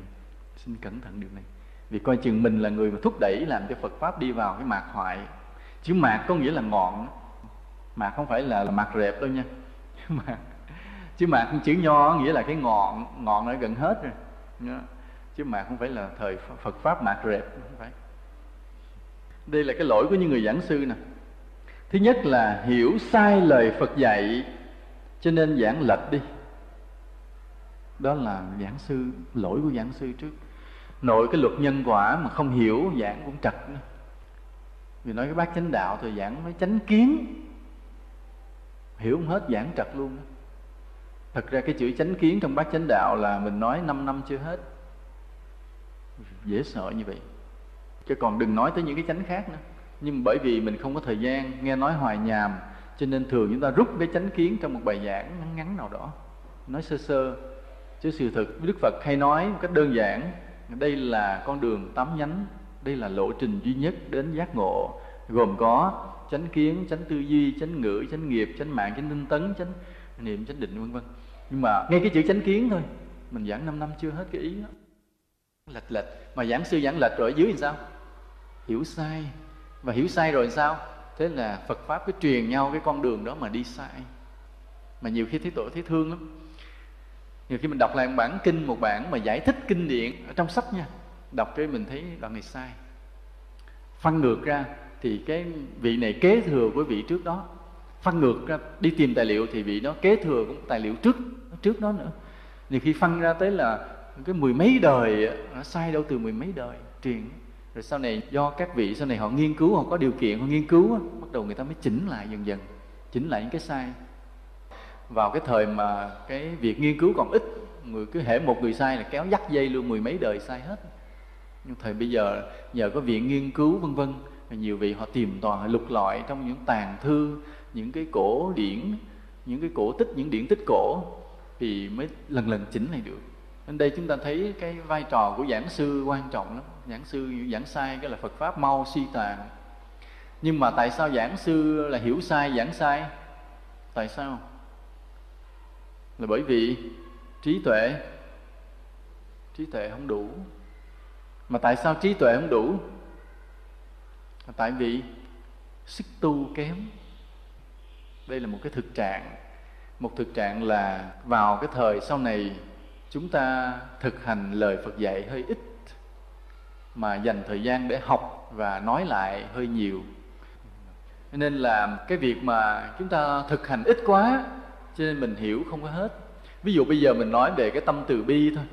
[SPEAKER 1] xin cẩn thận điều này. Vì coi chừng mình là người mà thúc đẩy làm cho phật pháp đi vào cái mạc hoại. Chứ mạc có nghĩa là ngọn. Mạc không phải là, là mạc rẹp đâu nha. Mạc chứ mạc chữ nho nghĩa là cái ngọn ngọn nó gần hết rồi. Chứ mạc không phải là thời phật pháp mạc rệp, không phải. Đây là cái lỗi của những người giảng sư nè. Thứ nhất là hiểu sai lời phật dạy, cho nên giảng lệch đi. Đó là giảng sư, lỗi của giảng sư trước. Nội cái luật nhân quả mà không hiểu, giảng cũng trật nữa. Vì nói cái bác chánh đạo thì giảng mới chánh kiến. Hiểu không hết, giảng trật luôn. đó thật ra cái chữ chánh kiến trong bát chánh đạo là mình nói 5 năm chưa hết. Dễ sợ như vậy. Chứ còn đừng nói tới những cái chánh khác nữa. Nhưng bởi vì mình không có thời gian nghe nói hoài nhàm, cho nên thường chúng ta rút cái chánh kiến trong một bài giảng ngắn ngắn nào đó, nói sơ sơ. Chứ sự thực đức phật hay nói một cách đơn giản, đây là con đường tám nhánh, đây là lộ trình duy nhất đến giác ngộ, gồm có chánh kiến, chánh tư duy, chánh ngữ, chánh nghiệp, chánh mạng, chánh tinh tấn, chánh niệm, chánh định, vân vân nhưng mà ngay cái chữ chánh kiến thôi. mình giảng 5 năm chưa hết cái ý đó. Lệch lệch. Mà giảng sư giảng lệch rồi ở dưới thì sao? Hiểu sai. Và hiểu sai rồi sao? Thế là phật pháp cứ truyền nhau cái con đường đó mà đi sai. Mà nhiều khi thấy tội thấy thương lắm. Nhiều khi mình đọc lại một bản kinh một bản mà giải thích kinh điển ở trong sách nha. Đọc cái mình thấy đoạn này sai. Phân ngược ra thì cái vị này kế thừa với vị trước đó phân ngược ra, đi tìm tài liệu thì vị nó kế thừa cũng tài liệu trước trước đó nữa. Nhiều khi phân ra tới là cái mười mấy đời, nó sai đâu từ mười mấy đời truyền. Rồi sau này do các vị, sau này họ nghiên cứu, họ có điều kiện, họ nghiên cứu bắt đầu người ta mới chỉnh lại dần dần, chỉnh lại những cái sai. Vào cái thời mà cái việc nghiên cứu còn ít, người cứ hễ một người sai là kéo dắt dây luôn mười mấy đời sai hết. Nhưng thời bây giờ, nhờ có viện nghiên cứu vân vân, nhiều vị họ tìm tòi, họ lục lọi trong những tàn thư những cái cổ điển, những cái cổ tích, những điển tích cổ thì mới lần lần chỉnh lại được. Nên đây chúng ta thấy cái vai trò của giảng sư quan trọng lắm. Giảng sư, giảng sai cái là phật pháp mau suy tàn. Nhưng mà tại sao giảng sư là hiểu sai, giảng sai? Tại sao? Là bởi vì trí tuệ trí tuệ không đủ. Mà tại sao trí tuệ không đủ? Là tại vì sức tu kém đây là một cái thực trạng một thực trạng là vào cái thời sau này chúng ta thực hành lời phật dạy hơi ít mà dành thời gian để học và nói lại hơi nhiều. Nên là cái việc mà chúng ta thực hành ít quá cho nên mình hiểu không có hết. Ví dụ bây giờ mình nói về cái tâm từ bi thôi.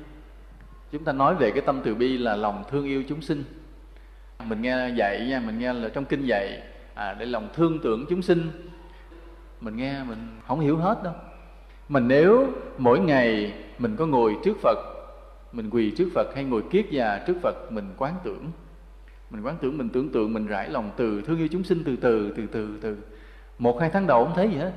[SPEAKER 1] Chúng ta nói về cái tâm từ bi là lòng thương yêu chúng sinh. Mình nghe dạy nha mình nghe là trong kinh dạy à, để lòng thương tưởng chúng sinh mình nghe, mình không hiểu hết đâu. Mình nếu mỗi ngày mình có ngồi trước phật, mình quỳ trước phật hay ngồi kiết già trước phật, mình quán tưởng. Mình quán tưởng, mình tưởng tượng, mình rải lòng từ, thương yêu chúng sinh từ từ từ từ từ. Một, hai tháng đầu không thấy gì hết.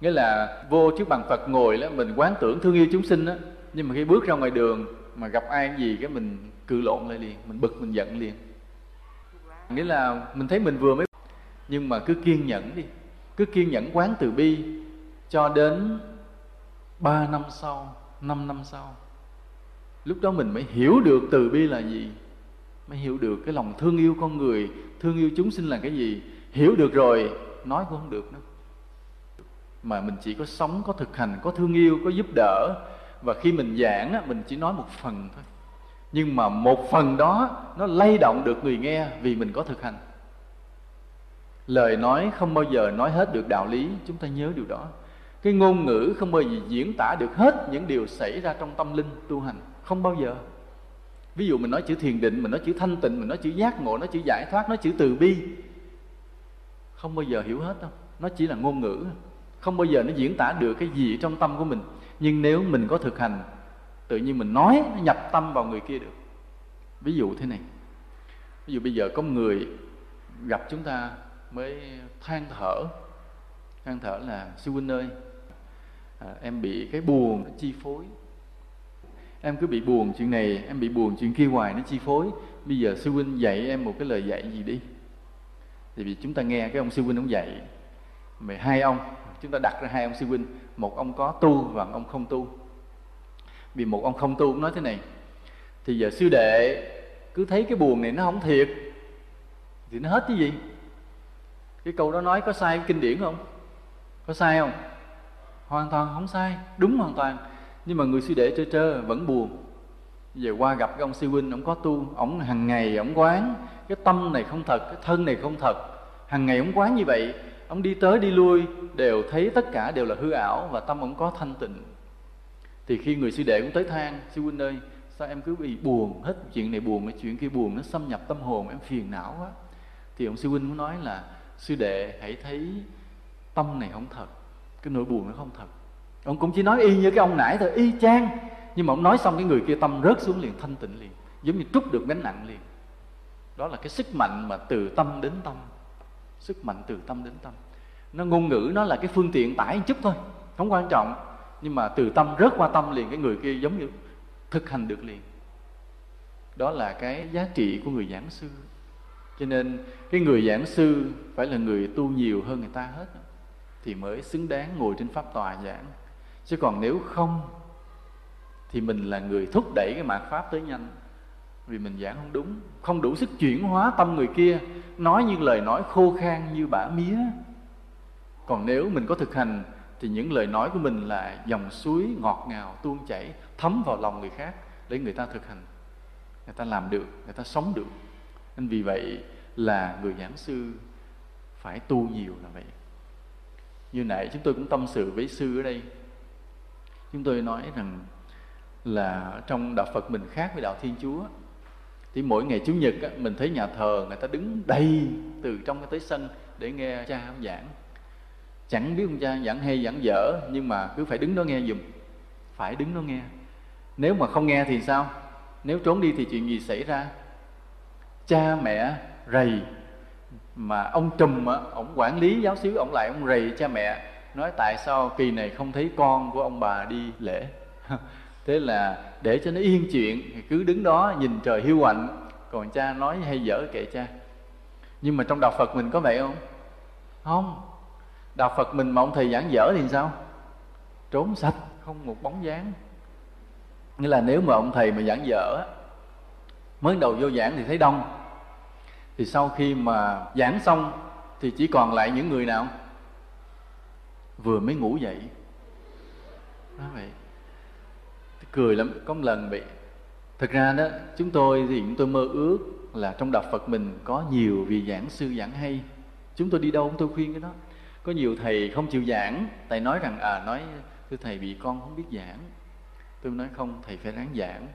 [SPEAKER 1] Nghĩa là vô trước bằng phật ngồi đó mình quán tưởng, thương yêu chúng sinh đó nhưng mà khi bước ra ngoài đường mà gặp ai gì cái mình cự lộn lại liền, mình bực, mình giận liền. Nghĩa là mình thấy mình vừa mới. Nhưng mà cứ kiên nhẫn đi cứ kiên nhẫn quán từ bi cho đến ba năm sau năm năm sau. Lúc đó mình mới hiểu được từ bi là gì mới hiểu được cái lòng thương yêu con người thương yêu chúng sinh là cái gì. Hiểu được rồi nói cũng không được nữa. Mà mình chỉ có sống có thực hành có thương yêu có giúp đỡ. Và khi mình giảng á, mình chỉ nói một phần thôi. Nhưng mà một phần đó nó lay động được người nghe vì mình có thực hành lời nói không bao giờ nói hết được đạo lý, chúng ta nhớ điều đó. Cái ngôn ngữ không bao giờ diễn tả được hết những điều xảy ra trong tâm linh tu hành, không bao giờ. Ví dụ mình nói chữ thiền định, mình nói chữ thanh tịnh, mình nói chữ giác ngộ, nói chữ giải thoát, nói chữ từ bi, không bao giờ hiểu hết đâu. Nó chỉ là ngôn ngữ. Không bao giờ nó diễn tả được cái gì trong tâm của mình. Nhưng nếu mình có thực hành, tự nhiên mình nói, nó nhập tâm vào người kia được. Ví dụ thế này. Ví dụ bây giờ có người gặp chúng ta mới than thở. Than thở là sư huynh ơi à, em bị cái buồn nó chi phối. Em cứ bị buồn chuyện này em bị buồn chuyện kia hoài nó chi phối. Bây giờ sư huynh dạy em một cái lời dạy gì đi? Thì vì chúng ta nghe cái ông sư huynh ông dạy mà hai ông chúng ta đặt ra hai ông sư huynh một ông có tu và ông không tu. Vì một ông không tu cũng nói thế này thì giờ sư đệ cứ thấy cái buồn này nó không thiệt thì nó hết cái gì? Cái câu đó nói có sai kinh điển không? Có sai không? Hoàn toàn không sai. Đúng hoàn toàn. Nhưng mà người sư đệ trơ trơ vẫn buồn. Về qua gặp cái ông sư huynh, ông có tu ông hàng ngày ông quán. Cái tâm này không thật, cái thân này không thật. Hàng ngày ông quán như vậy ông đi tới đi lui, đều thấy tất cả đều là hư ảo và tâm ông có thanh tịnh. Thì khi người sư đệ cũng tới than sư huynh ơi, sao em cứ bị buồn? Hết chuyện này buồn cái chuyện kia buồn, nó xâm nhập tâm hồn, em phiền não quá. Thì ông sư huynh cũng nói là sư đệ, hãy thấy tâm này không thật, cái nỗi buồn nó không thật. Ông cũng chỉ nói y như cái ông nãy thôi, y chang. Nhưng mà ông nói xong cái người kia tâm rớt xuống liền, thanh tịnh liền, giống như trút được gánh nặng liền. Đó là cái sức mạnh mà từ tâm đến tâm. Sức mạnh từ tâm đến tâm. Nó ngôn ngữ nó là cái phương tiện tải một chút thôi, không quan trọng. Nhưng mà từ tâm rớt qua tâm liền, cái người kia giống như thực hành được liền. Đó là cái giá trị của người giảng sư cho nên cái người giảng sư phải là người tu nhiều hơn người ta hết thì mới xứng đáng ngồi trên pháp tòa giảng. Chứ còn nếu không, thì mình là người thúc đẩy cái mạt pháp tới nhanh. Vì mình giảng không đúng, không đủ sức chuyển hóa tâm người kia, nói những lời nói khô khan như bã mía. Còn nếu mình có thực hành, thì những lời nói của mình là dòng suối ngọt ngào tuôn chảy thấm vào lòng người khác để người ta thực hành. Người ta làm được, người ta sống được. Nên vì vậy là người giảng sư phải tu nhiều là vậy. Như nãy chúng tôi cũng tâm sự với sư ở đây. Chúng tôi nói rằng là trong đạo Phật mình khác với đạo Thiên Chúa thì mỗi ngày Chủ nhật á, mình thấy nhà thờ người ta đứng đầy từ trong cái tới sân để nghe cha ông giảng. Chẳng biết ông cha giảng hay giảng dở nhưng mà cứ phải đứng đó nghe dùm phải đứng đó nghe. Nếu mà không nghe thì sao? Nếu trốn đi thì chuyện gì xảy ra? Cha mẹ rầy. Mà ông trùm á, ông quản lý giáo xứ, ông lại ông rầy cha mẹ, nói tại sao kỳ này không thấy con của ông bà đi lễ? Thế là để cho nó yên chuyện, thì cứ đứng đó nhìn trời hiu quạnh. Còn cha nói hay dở kệ cha. Nhưng mà trong đạo phật mình có vậy không? Không. Đạo phật mình mà ông thầy giảng dở thì sao? Trốn sạch, không một bóng dáng. Nghĩa là nếu mà ông thầy mà giảng dở mới đầu vô giảng thì thấy đông thì sau khi mà giảng xong, thì chỉ còn lại những người nào? Vừa mới ngủ dậy. Đó vậy cười lắm, có một lần bị thực ra đó, chúng tôi thì chúng tôi mơ ước là trong đạo phật mình có nhiều vị giảng sư giảng hay. Chúng tôi đi đâu chúng tôi khuyên cái đó. Có nhiều thầy không chịu giảng. Thầy nói rằng à nói, thưa thầy bị con không biết giảng. Tôi nói, không, thầy phải ráng giảng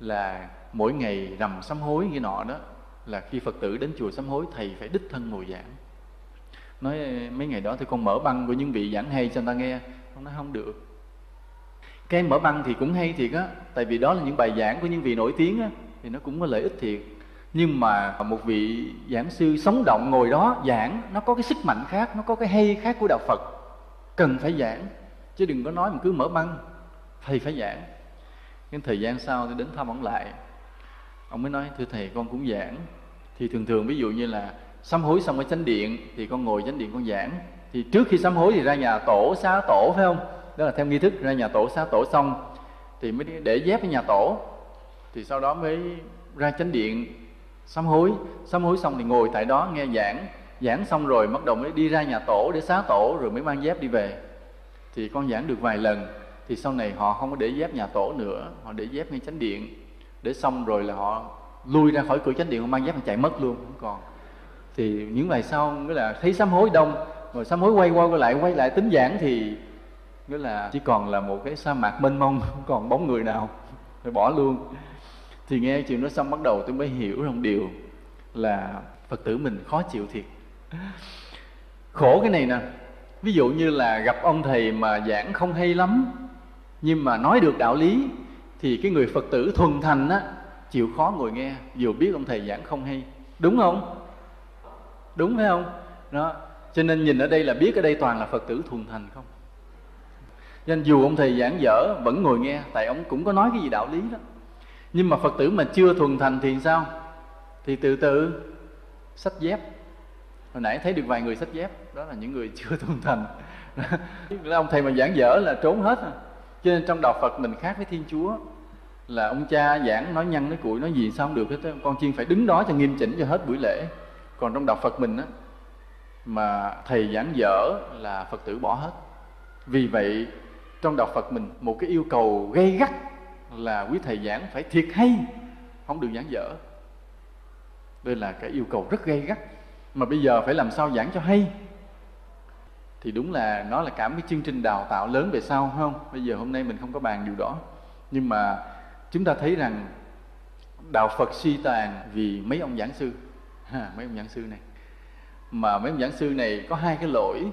[SPEAKER 1] là mỗi ngày rằm sám hối như nọ đó là khi phật tử đến chùa sám hối, thầy phải đích thân ngồi giảng. Nói, mấy ngày đó thì con mở băng của những vị giảng hay cho người ta nghe. Con nói, không được. Cái mở băng thì cũng hay thiệt á, tại vì đó là những bài giảng của những vị nổi tiếng á, thì nó cũng có lợi ích thiệt. Nhưng mà một vị giảng sư sống động ngồi đó giảng, nó có cái sức mạnh khác, nó có cái hay khác của đạo phật. Cần phải giảng, chứ đừng có nói mà cứ mở băng, thầy phải giảng. Cái thời gian sau tôi đến thăm ông lại ông mới nói, thưa thầy, con cũng giảng thì thường thường ví dụ như là sám hối xong ở chánh điện thì con ngồi chánh điện con giảng. Thì trước khi sám hối thì ra nhà tổ xá tổ, phải không? Đó là theo nghi thức, ra nhà tổ xá tổ xong thì mới để dép ở nhà tổ. Thì sau đó mới ra chánh điện sám hối. Sám hối xong thì ngồi tại đó nghe giảng. Giảng xong rồi bắt đầu mới đi ra nhà tổ để xá tổ rồi mới mang dép đi về. Thì con giảng được vài lần. Thì sau này họ không có để dép nhà tổ nữa, họ để dép ngay chánh điện. Để xong rồi là họ lui ra khỏi cửa chánh điện mang dép mà chạy mất luôn, không còn. Thì những ngày sau, nghĩa là thấy sám hối đông, rồi sám hối quay qua quay lại quay lại tính giảng thì, nghĩa là chỉ còn là một cái sa mạc mênh mông, không còn bóng người nào. Phải bỏ luôn. Thì nghe chuyện đó xong bắt đầu tôi mới hiểu rằng điều là phật tử mình khó chịu thiệt. Khổ cái này nè. Ví dụ như là gặp ông thầy mà giảng không hay lắm, nhưng mà nói được đạo lý, thì cái người phật tử thuần thành á chịu khó ngồi nghe, dù biết ông thầy giảng không hay. Đúng không? Đúng phải không? Đó. Cho nên nhìn ở đây là biết ở đây toàn là phật tử thuần thành không? Cho nên dù ông thầy giảng dở, vẫn ngồi nghe, tại ông cũng có nói cái gì đạo lý đó. Nhưng mà phật tử mà chưa thuần thành thì sao? Thì từ từ. Sách dép. Hồi nãy thấy được vài người sách dép, đó là những người chưa thuần thành. Ông thầy mà giảng dở là trốn hết à. cho nên trong đạo phật mình khác với thiên chúa là ông cha giảng nói nhăn, nói cuội nói gì sao không được hết con chiên phải đứng đó cho nghiêm chỉnh cho hết buổi lễ. Còn trong đạo phật mình á, mà thầy giảng dở là phật tử bỏ hết. Vì vậy, trong đạo phật mình một cái yêu cầu gây gắt là quý thầy giảng phải thiệt hay, không được giảng dở. Đây là cái yêu cầu rất gây gắt. Mà bây giờ phải làm sao giảng cho hay? Thì đúng là nó là cả một cái chương trình đào tạo lớn về sau không? Bây giờ hôm nay mình không có bàn điều đó. Nhưng mà chúng ta thấy rằng đạo phật suy tàn vì mấy ông giảng sư. Ha, mấy ông giảng sư này. Mà mấy ông giảng sư này có hai cái lỗi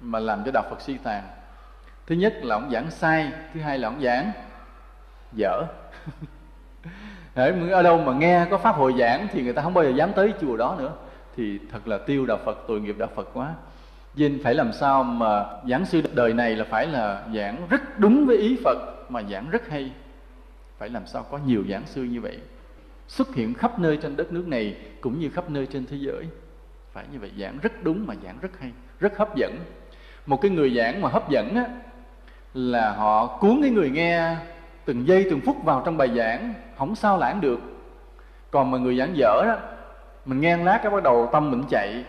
[SPEAKER 1] mà làm cho đạo phật suy tàn. Thứ nhất là ông giảng sai thứ hai là ông giảng dở. Ở đâu mà nghe có pháp hội giảng thì người ta không bao giờ dám tới chùa đó nữa. Thì thật là tiêu đạo phật tội nghiệp đạo phật quá. Nên phải làm sao mà giảng sư đời này là phải là giảng rất đúng với ý phật mà giảng rất hay phải làm sao có nhiều giảng sư như vậy? Xuất hiện khắp nơi trên đất nước này cũng như khắp nơi trên thế giới. Phải như vậy giảng rất đúng mà giảng rất hay rất hấp dẫn. Một cái người giảng mà hấp dẫn á là họ cuốn cái người nghe từng giây từng phút vào trong bài giảng không sao lãng được. Còn mà người giảng dở đó mình nghe lát cái bắt đầu tâm mình chạy.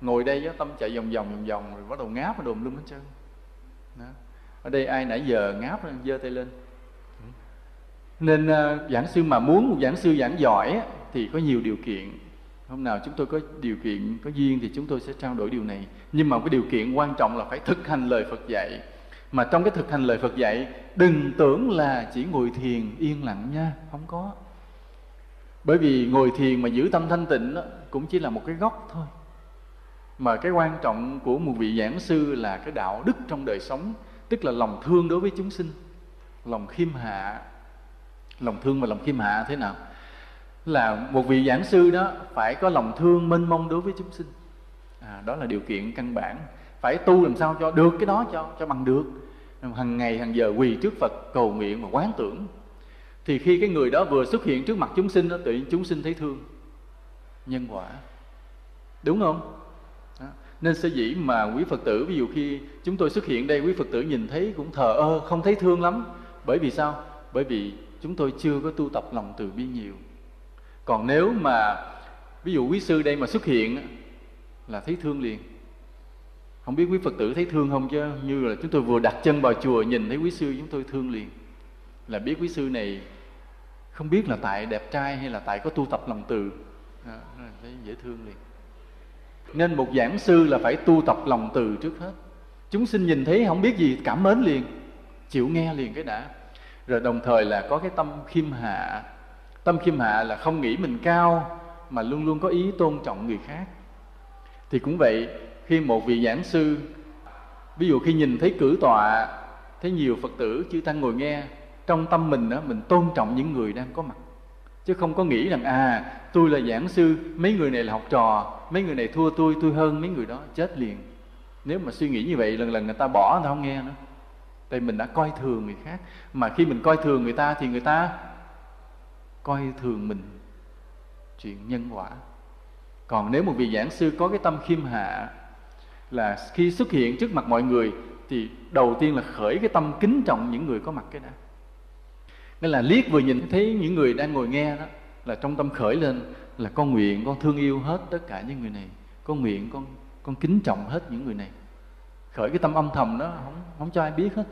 [SPEAKER 1] Ngồi đây đó, tâm chạy vòng vòng vòng vòng rồi bắt đầu ngáp và đùm lum hết trơn. Đó. ở đây ai nãy giờ ngáp giơ tay lên nên ờ, giảng sư mà muốn một giảng sư giảng giỏi thì có nhiều điều kiện. Hôm nào chúng tôi có điều kiện có duyên thì chúng tôi sẽ trao đổi điều này. Nhưng mà cái điều kiện quan trọng là phải thực hành lời phật dạy. Mà trong cái thực hành lời phật dạy đừng tưởng là chỉ ngồi thiền yên lặng nha không có. Bởi vì ngồi thiền mà giữ tâm thanh tịnh đó, cũng chỉ là một cái góc thôi. Mà cái quan trọng của một vị giảng sư là cái đạo đức trong đời sống tức là lòng thương đối với chúng sinh lòng khiêm hạ lòng thương và lòng khiêm hạ thế nào? Là một vị giảng sư đó phải có lòng thương mênh mông đối với chúng sinh. À, đó là điều kiện căn bản. Phải tu làm sao cho được cái đó cho cho bằng được. Hàng ngày hàng giờ quỳ trước phật cầu nguyện và quán tưởng. Thì khi cái người đó vừa xuất hiện trước mặt chúng sinh đó tự nhiên chúng sinh thấy thương. Nhân quả. Đúng không? Đó. nên sở dĩ mà quý phật tử ví dụ khi chúng tôi xuất hiện đây quý phật tử nhìn thấy cũng thờ ơ không thấy thương lắm. Bởi vì sao? Bởi vì chúng tôi chưa có tu tập lòng từ bi nhiều. Còn nếu mà ví dụ quý sư đây mà xuất hiện là thấy thương liền. Không biết quý phật tử thấy thương không chứ? Như là chúng tôi vừa đặt chân vào chùa nhìn thấy quý sư chúng tôi thương liền. Là biết quý sư này không biết là tại đẹp trai hay là tại có tu tập lòng từ. À, thấy dễ thương liền. Nên một giảng sư là phải tu tập lòng từ trước hết. Chúng sinh nhìn thấy không biết gì cảm mến liền. Chịu nghe liền cái đã rồi đồng thời là có cái tâm khiêm hạ. Tâm khiêm hạ là không nghĩ mình cao, mà luôn luôn có ý tôn trọng người khác. Thì cũng vậy, khi một vị giảng sư, ví dụ khi nhìn thấy cử tọa, thấy nhiều phật tử chư tăng ngồi nghe, trong tâm mình đó mình tôn trọng những người đang có mặt. Chứ không có nghĩ rằng à tôi là giảng sư, mấy người này là học trò, mấy người này thua tôi tôi hơn mấy người đó, chết liền. Nếu mà suy nghĩ như vậy, lần lần người ta bỏ người ta không nghe nữa tại mình đã coi thường người khác. Mà khi mình coi thường người ta thì người ta coi thường mình. Chuyện nhân quả. Còn nếu một vị giảng sư có cái tâm khiêm hạ là khi xuất hiện trước mặt mọi người thì đầu tiên là khởi cái tâm kính trọng những người có mặt cái đã. Nên là liếc vừa nhìn thấy những người đang ngồi nghe đó, là trong tâm khởi lên là con nguyện, con thương yêu hết tất cả những người này. Con nguyện, con con kính trọng hết những người này. Khởi cái tâm âm thầm đó, không không cho ai biết hết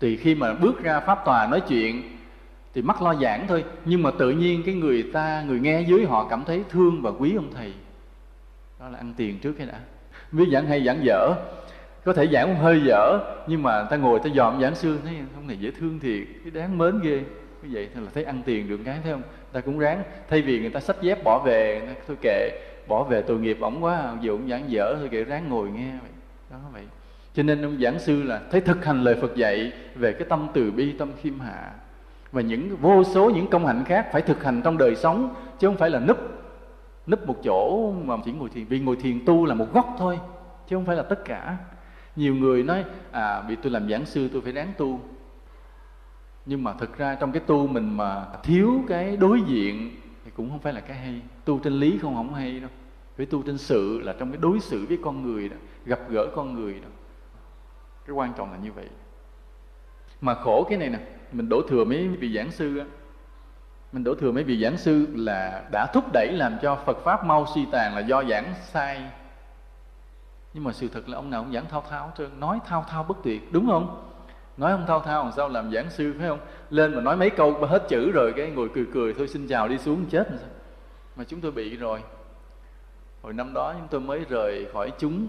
[SPEAKER 1] thì khi mà bước ra pháp tòa nói chuyện, thì mắc lo giảng thôi. Nhưng mà tự nhiên cái người ta, người nghe dưới họ cảm thấy thương và quý ông thầy. Đó là ăn tiền trước cái đã. Biết giảng hay giảng dở. Có thể giảng hơi dở, nhưng mà ta ngồi ta dòm giảng sư, thấy ông này dễ thương thiệt cái đáng mến ghê. Như vậy thì là thấy ăn tiền được cái, thấy không? Ta cũng ráng. Thay vì người ta sách dép bỏ về thôi kệ, bỏ về tội nghiệp ổng quá, dù cũng giảng dở thôi, kệ ráng ngồi nghe vậy. Đó, vậy cho nên ông giảng sư là thấy thực hành lời Phật dạy về cái tâm từ bi, tâm khiêm hạ. Và những vô số những công hạnh khác phải thực hành trong đời sống, chứ không phải là núp núp một chỗ mà chỉ ngồi thiền, vì ngồi thiền tu là một góc thôi, chứ không phải là tất cả. Nhiều người nói à vì tôi làm giảng sư tôi phải ráng tu. Nhưng mà thực ra trong cái tu mình mà thiếu cái đối diện thì cũng không phải là cái hay. Tu trên lý không không hay đâu. Phải tu trên sự là trong cái đối xử với con người đó, gặp gỡ con người đó cái quan trọng là như vậy. Mà khổ cái này nè, mình đổ thừa mấy vị giảng sư á. Mình đổ thừa mấy vị giảng sư là đã thúc đẩy làm cho Phật pháp mau suy tàn là do giảng sai. Nhưng mà sự thật là ông nào cũng giảng thao thao trơn. Nói thao thao bất tuyệt, đúng không? Nói không thao thao làm sao làm giảng sư, phải không? Lên mà nói mấy câu hết chữ rồi cái ngồi cười cười, thôi xin chào, đi xuống chết. Mà chúng tôi bị rồi. Hồi năm đó chúng tôi mới rời khỏi chúng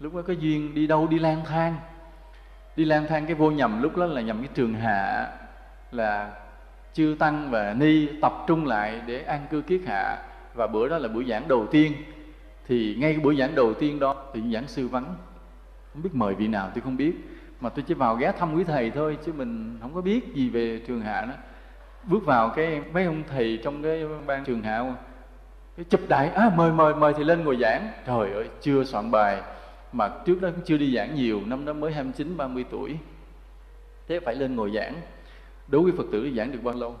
[SPEAKER 1] lúc đó có duyên đi đâu đi lang thang. Đi lang thang cái vô nhầm lúc đó là nhầm cái trường hạ, là chư tăng và ni tập trung lại để an cư kiết hạ. Và bữa đó là buổi giảng đầu tiên. Thì ngay cái buổi giảng đầu tiên đó thì giảng sư vắng. Không biết mời vị nào tôi không biết. Mà tôi chỉ vào ghé thăm quý thầy thôi, chứ mình không có biết gì về trường hạ đó bước vào cái mấy ông thầy trong cái ban trường hạ. Cái chụp đại à mời mời mời thì lên ngồi giảng. Trời ơi, chưa soạn bài mà trước đó cũng chưa đi giảng nhiều, năm đó mới 29 30 tuổi. Thế phải lên ngồi giảng. Đối với phật tử giảng được bao lâu?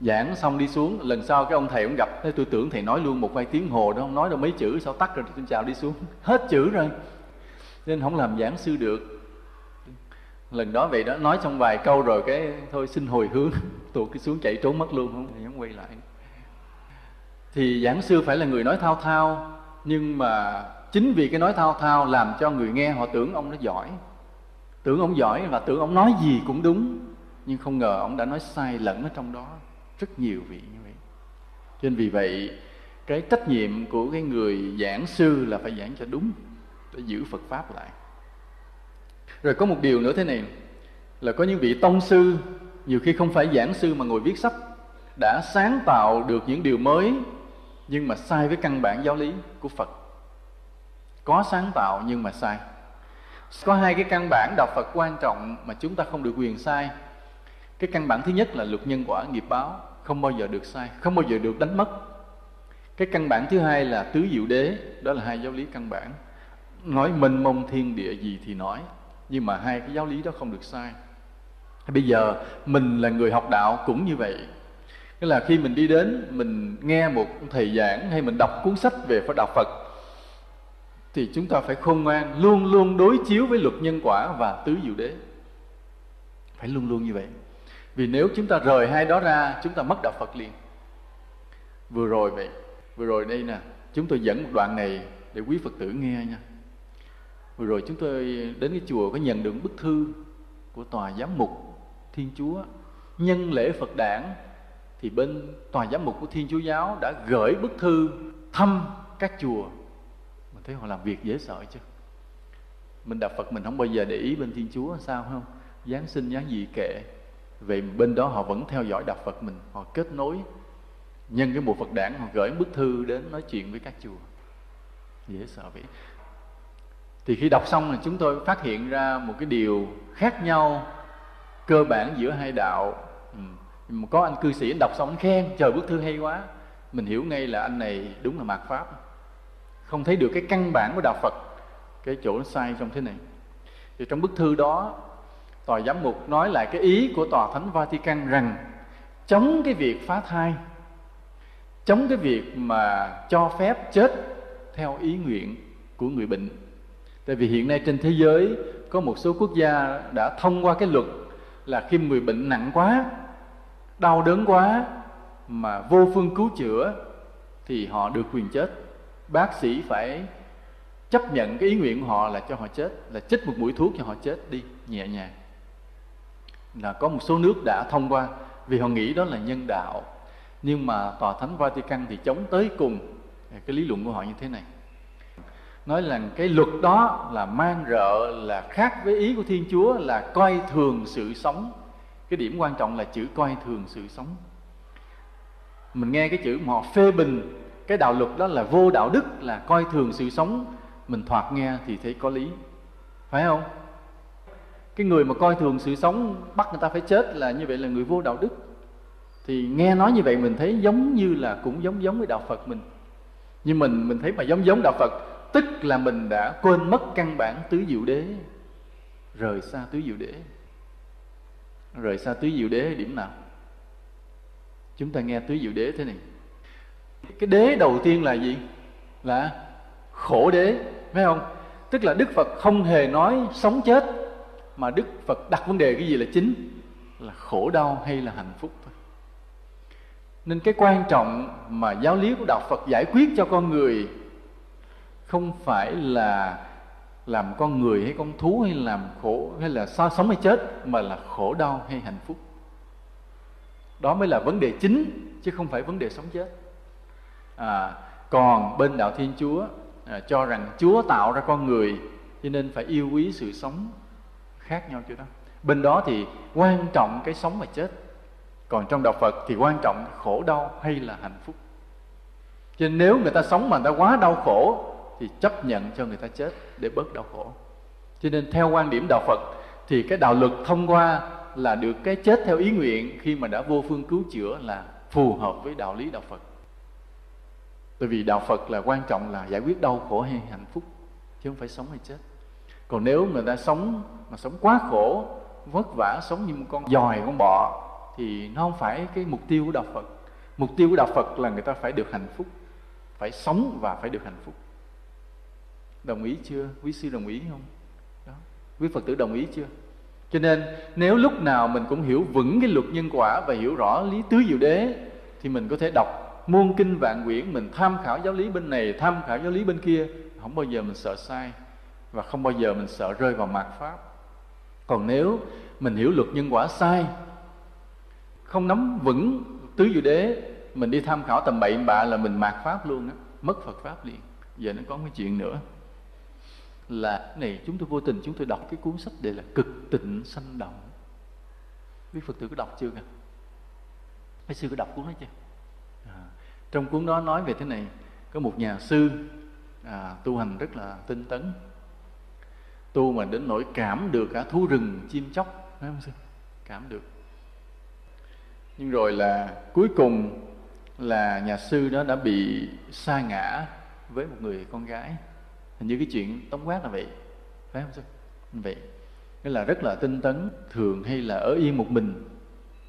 [SPEAKER 1] Giảng xong đi xuống, lần sau cái ông thầy ông gặp, thế tôi tưởng thầy nói luôn một vài tiếng hồ đó, không nói đâu mấy chữ, sao tắt rồi tôi chào đi xuống. Hết chữ rồi. Nên không làm giảng sư được. Lần đó vậy đó, nói xong vài câu rồi cái thôi xin hồi hướng. Tôi cứ xuống chạy trốn mất luôn. Không không quay lại. Thì giảng sư phải là người nói thao thao nhưng mà chính vì cái nói thao thao làm cho người nghe họ tưởng ông nó giỏi. Tưởng ông giỏi và tưởng ông nói gì cũng đúng. Nhưng không ngờ ông đã nói sai lẫn ở trong đó rất nhiều vị như vậy. Cho nên vì vậy, cái trách nhiệm của cái người giảng sư là phải giảng cho đúng để giữ phật pháp lại. Rồi có một điều nữa thế này, là có những vị tông sư, nhiều khi không phải giảng sư mà ngồi viết sách, đã sáng tạo được những điều mới nhưng mà sai với căn bản giáo lý của Phật. Có sáng tạo nhưng mà sai. Có hai cái căn bản đạo Phật quan trọng mà chúng ta không được quyền sai. Cái căn bản thứ nhất là luật nhân quả nghiệp báo, không bao giờ được sai, không bao giờ được đánh mất. cái căn bản thứ hai là tứ diệu đế đó là hai giáo lý căn bản nói mình mông thiên địa gì thì nói nhưng mà hai cái giáo lý đó không được sai bây giờ mình là người học đạo cũng như vậy tức là khi mình đi đến, mình nghe một thầy giảng hay mình đọc cuốn sách về đạo phật, thì chúng ta phải khôn ngoan, luôn luôn đối chiếu với luật nhân quả và tứ diệu đế. Phải luôn luôn như vậy. Vì nếu chúng ta rời hai đó ra, chúng ta mất đạo phật liền. Vừa rồi vậy, vừa rồi đây nè, chúng tôi dẫn một đoạn này để quý phật tử nghe nha. Vừa rồi chúng tôi đến cái chùa có nhận được bức thư của tòa giám mục thiên chúa, nhân lễ phật đản thì bên tòa giám mục của thiên chúa giáo đã gửi bức thư thăm các chùa. Mình thấy họ làm việc dễ sợ chứ. Mình đạo phật mình không bao giờ để ý bên thiên chúa sao không? Giáng sinh, giáng gì kệ. Về bên đó họ vẫn theo dõi đạo phật mình. Họ kết nối nhân cái mùa phật đản, họ gửi bức thư đến nói chuyện với các chùa. Dễ sợ vậy. Thì khi đọc xong là chúng tôi phát hiện ra một cái điều khác nhau cơ bản giữa hai đạo có anh cư sĩ anh đọc xong anh khen, trời, bức thư hay quá. Mình hiểu ngay là anh này đúng là mạt pháp. Không thấy được cái căn bản của đạo phật, cái chỗ nó sai trong thế này. Thì trong bức thư đó, tòa giám mục nói lại cái ý của tòa thánh vatican rằng, chống cái việc phá thai, chống cái việc mà cho phép chết theo ý nguyện của người bệnh. Tại vì hiện nay trên thế giới có một số quốc gia đã thông qua cái luật là khi người bệnh nặng quá đau đớn quá mà vô phương cứu chữa thì họ được quyền chết. Bác sĩ phải chấp nhận cái ý nguyện của họ là cho họ chết, là chích một mũi thuốc cho họ chết đi, nhẹ nhàng. Là có một số nước đã thông qua vì họ nghĩ đó là nhân đạo. Nhưng mà tòa thánh Vatican thì chống tới cùng cái lý luận của họ như thế này. Nói rằng cái luật đó là mang rợ, là khác với ý của Thiên Chúa, là coi thường sự sống cái điểm quan trọng là chữ coi thường sự sống. Mình nghe cái chữ mà họ phê bình, cái đạo luật đó là vô đạo đức, là coi thường sự sống. Mình thoạt nghe thì thấy có lý. Phải không? Cái người mà coi thường sự sống, bắt người ta phải chết là như vậy là người vô đạo đức. Thì nghe nói như vậy mình thấy giống như là cũng giống giống với đạo Phật mình. Nhưng mình mình thấy mà giống giống đạo Phật, tức là mình đã quên mất căn bản tứ diệu đế. Rời xa tứ diệu đế rời xa tứ diệu đế điểm nào? Chúng ta nghe tứ diệu đế thế này. Cái đế đầu tiên là gì? Là khổ đế, phải không? Tức là đức phật không hề nói sống chết, mà đức phật đặt vấn đề cái gì là chính? Là khổ đau hay là hạnh phúc thôi. Nên cái quan trọng mà giáo lý của đạo phật giải quyết cho con người không phải là làm con người hay con thú hay làm khổ hay là sao sống hay chết mà là khổ đau hay hạnh phúc. Đó mới là vấn đề chính chứ không phải vấn đề sống chết. À, còn bên đạo thiên chúa à, cho rằng chúa tạo ra con người cho nên phải yêu quý sự sống khác nhau chỗ đó. Bên đó thì quan trọng cái sống và chết. Còn trong đạo phật thì quan trọng khổ đau hay là hạnh phúc. Cho nên nếu người ta sống mà người ta quá đau khổ thì chấp nhận cho người ta chết để bớt đau khổ. Cho nên theo quan điểm đạo phật thì cái đạo luật thông qua là được cái chết theo ý nguyện khi mà đã vô phương cứu chữa là phù hợp với đạo lý đạo phật. Bởi vì đạo phật là quan trọng là giải quyết đau khổ hay hạnh phúc, chứ không phải sống hay chết. Còn nếu người ta sống, mà sống quá khổ, vất vả, sống như một con dòi, con bọ, thì nó không phải cái mục tiêu của đạo phật. Mục tiêu của đạo phật là người ta phải được hạnh phúc, phải sống và phải được hạnh phúc đồng ý chưa? Quý sư đồng ý không? Đó. Quý phật tử đồng ý chưa? Cho nên, nếu lúc nào mình cũng hiểu vững cái luật nhân quả và hiểu rõ lý tứ diệu đế, thì mình có thể đọc muôn kinh vạn quyển, mình tham khảo giáo lý bên này, tham khảo giáo lý bên kia, không bao giờ mình sợ sai và không bao giờ mình sợ rơi vào mạt pháp. Còn nếu mình hiểu luật nhân quả sai, không nắm vững tứ diệu đế, mình đi tham khảo tầm bậy bạ là mình mạt pháp luôn á, mất phật pháp liền. Giờ nó có cái chuyện nữa là này chúng tôi vô tình chúng tôi đọc cái cuốn sách đây là cực tịnh sanh động. Quý phật tử có đọc chưa kìa? Mấy sư có đọc cuốn đó chưa? À, trong cuốn đó nói về thế này có một nhà sư à, tu hành rất là tinh tấn. Tu mà đến nỗi cảm được cả thú rừng chim chóc phải không sư? Cảm được. Nhưng rồi là cuối cùng là nhà sư đó đã bị sa ngã với một người con gái hình như cái chuyện tống quát là vậy, phải không sư? Vậy, nghĩa là rất là tinh tấn, thường hay là ở yên một mình,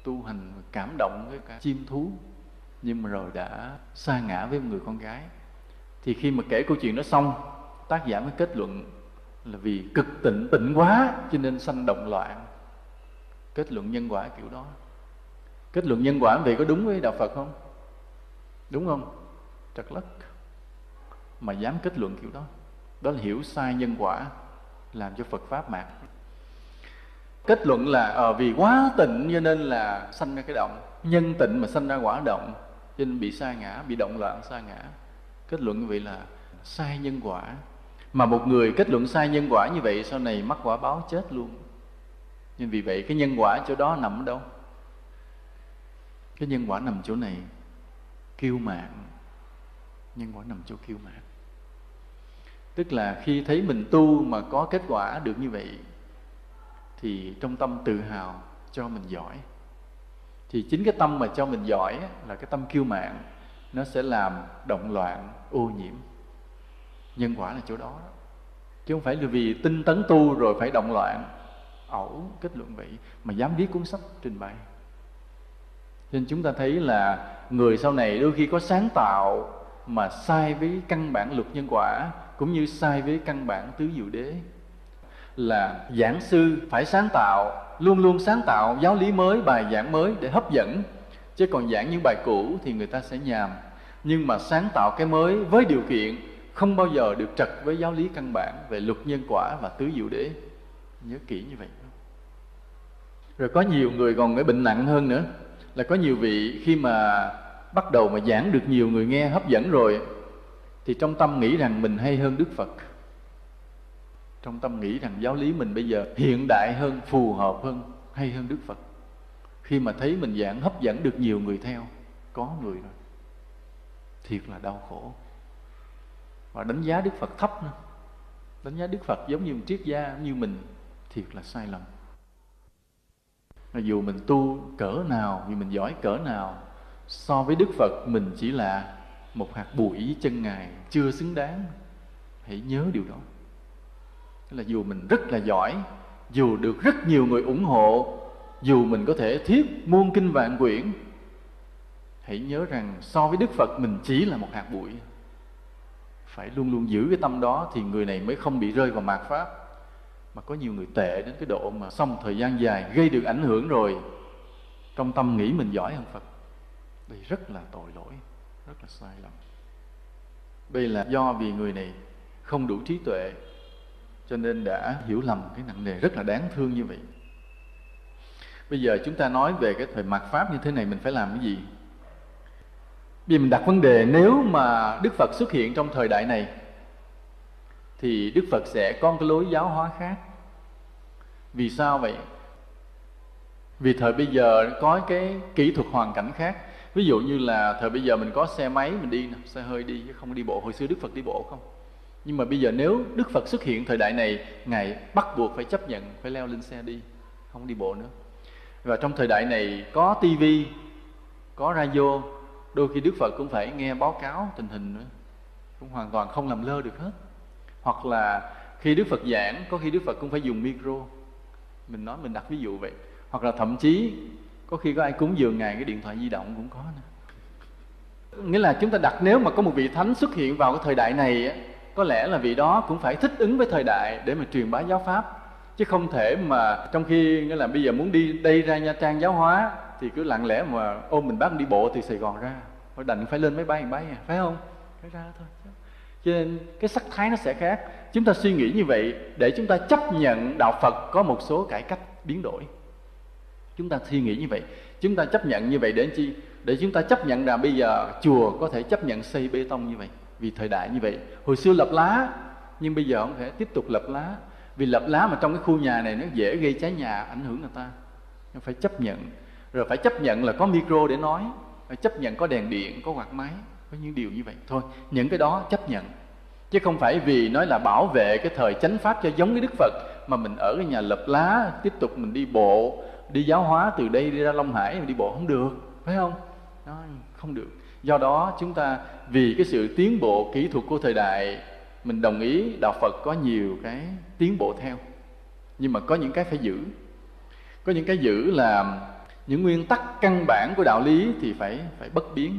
[SPEAKER 1] tu hành cảm động với cả chim thú, nhưng mà rồi đã xa ngã với một người con gái. Thì khi mà kể câu chuyện đó xong, tác giả mới kết luận là vì cực tịnh tịnh quá cho nên sanh động loạn. Kết luận nhân quả kiểu đó. Kết luận nhân quả vậy có đúng với đạo phật không? Đúng không? Trật lất. Mà dám kết luận kiểu đó đó là hiểu sai nhân quả làm cho phật pháp mạt kết luận là à, vì quá tịnh cho nên là sanh ra cái động. Nhân tịnh mà sanh ra quả động cho nên bị sa ngã bị động loạn sa ngã. Kết luận như vậy là sai nhân quả. Mà một người kết luận sai nhân quả như vậy sau này mắc quả báo chết luôn. Nhưng vì vậy cái nhân quả chỗ đó nằm ở đâu? Cái nhân quả nằm chỗ này kiêu mạng. Nhân quả nằm chỗ kiêu mạng tức là khi thấy mình tu mà có kết quả được như vậy, thì trong tâm tự hào cho mình giỏi. Thì chính cái tâm mà cho mình giỏi là cái tâm kiêu mạn, nó sẽ làm động loạn, ô nhiễm. Nhân quả là chỗ đó. Chứ không phải là vì tinh tấn tu rồi phải động loạn, ẩu kết luận vậy, mà dám viết cuốn sách trình bày. Nên chúng ta thấy là người sau này đôi khi có sáng tạo mà sai với căn bản luật nhân quả cũng như sai với căn bản tứ diệu đế. Là giảng sư phải sáng tạo, luôn luôn sáng tạo giáo lý mới, bài giảng mới để hấp dẫn. Chứ còn giảng những bài cũ thì người ta sẽ nhàm. Nhưng mà sáng tạo cái mới với điều kiện không bao giờ được trật với giáo lý căn bản về luật nhân quả và tứ diệu đế. Nhớ kỹ như vậy. Rồi có nhiều người còn cái bệnh nặng hơn nữa. Là có nhiều vị khi mà bắt đầu mà giảng được nhiều người nghe hấp dẫn rồi, thì trong tâm nghĩ rằng mình hay hơn đức phật. Trong tâm nghĩ rằng giáo lý mình bây giờ hiện đại hơn, phù hợp hơn, hay hơn đức phật. Khi mà thấy mình giảng hấp dẫn được nhiều người theo, có người rồi, thiệt là đau khổ. Và đánh giá đức phật thấp nữa. Đánh giá đức phật giống như một triết gia như mình, thiệt là sai lầm. Dù mình tu cỡ nào vì mình giỏi cỡ nào so với đức phật, mình chỉ là một hạt bụi chân ngài chưa xứng đáng. Hãy nhớ điều đó. Là dù mình rất là giỏi, dù được rất nhiều người ủng hộ, dù mình có thể thiết muôn kinh vạn quyển, hãy nhớ rằng so với đức phật, mình chỉ là một hạt bụi. Phải luôn luôn giữ cái tâm đó thì người này mới không bị rơi vào mạt pháp. Mà có nhiều người tệ đến cái độ mà xong thời gian dài gây được ảnh hưởng rồi, trong tâm nghĩ mình giỏi hơn phật đây rất là tội lỗi, rất là sai lầm. Đây là do vì người này không đủ trí tuệ, cho nên đã hiểu lầm cái nặng nề rất là đáng thương như vậy. Bây giờ chúng ta nói về cái thời mạt pháp như thế này mình phải làm cái gì? Vì mình đặt vấn đề, nếu mà đức phật xuất hiện trong thời đại này, thì đức phật sẽ có cái lối giáo hóa khác. Vì sao vậy? Vì thời bây giờ có cái kỹ thuật hoàn cảnh khác ví dụ như là thời bây giờ mình có xe máy, mình đi xe hơi đi chứ không đi bộ. Hồi xưa đức phật đi bộ không? Nhưng mà bây giờ nếu đức phật xuất hiện thời đại này, ngài bắt buộc phải chấp nhận, phải leo lên xe đi, không đi bộ nữa. Và trong thời đại này có tivi có radio, đôi khi đức phật cũng phải nghe báo cáo tình hình nữa. Cũng hoàn toàn không làm lơ được hết. Hoặc là khi đức phật giảng, có khi đức phật cũng phải dùng micro. Mình nói mình đặt ví dụ vậy. Hoặc là thậm chí có khi có ai cúng dường ngài, cái điện thoại di động cũng có nữa. Nghĩa là chúng ta đặt nếu mà có một vị thánh xuất hiện vào cái thời đại này có lẽ là vị đó cũng phải thích ứng với thời đại để mà truyền bá giáo pháp. Chứ không thể mà trong khi, nghĩa là bây giờ muốn đi đây ra nha trang giáo hóa, thì cứ lặng lẽ mà ôm mình bác đi bộ từ sài gòn ra. Phải đành phải lên máy bay bay à phải không? Phải ra thôi. Cho nên cái sắc thái nó sẽ khác. Chúng ta suy nghĩ như vậy để chúng ta chấp nhận đạo phật có một số cải cách biến đổi chúng ta suy nghĩ như vậy. Chúng ta chấp nhận như vậy để chi? Để chúng ta chấp nhận là bây giờ chùa có thể chấp nhận xây bê tông như vậy, vì thời đại như vậy. Hồi xưa lập lá, nhưng bây giờ không thể tiếp tục lập lá. Vì lập lá mà trong cái khu nhà này nó dễ gây cháy nhà, ảnh hưởng người ta. Phải chấp nhận. Rồi phải chấp nhận là có micro để nói, phải chấp nhận có đèn điện, có quạt máy, có những điều như vậy. Thôi, những cái đó chấp nhận. Chứ không phải vì nói là bảo vệ cái thời chánh pháp cho giống với đức phật, mà mình ở cái nhà lập lá, tiếp tục mình đi bộ đi giáo hóa từ đây đi ra long hải mà đi bộ không được, phải không? Nó không được. Do đó, chúng ta vì cái sự tiến bộ kỹ thuật của thời đại, mình đồng ý đạo phật có nhiều cái tiến bộ theo, nhưng mà có những cái phải giữ. Có những cái giữ là những nguyên tắc căn bản của đạo lý thì phải phải bất biến.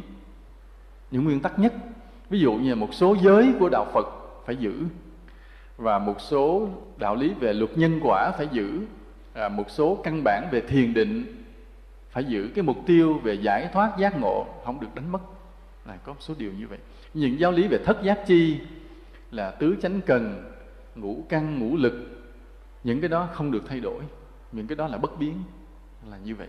[SPEAKER 1] Những nguyên tắc nhất, ví dụ như là một số giới của đạo phật phải giữ và một số đạo lý về luật nhân quả phải giữ à, một số căn bản về thiền định phải giữ cái mục tiêu về giải thoát giác ngộ không được đánh mất. Là có một số điều như vậy. Những giáo lý về thất giác chi là tứ chánh cần ngũ căn ngũ lực những cái đó không được thay đổi những cái đó là bất biến là như vậy.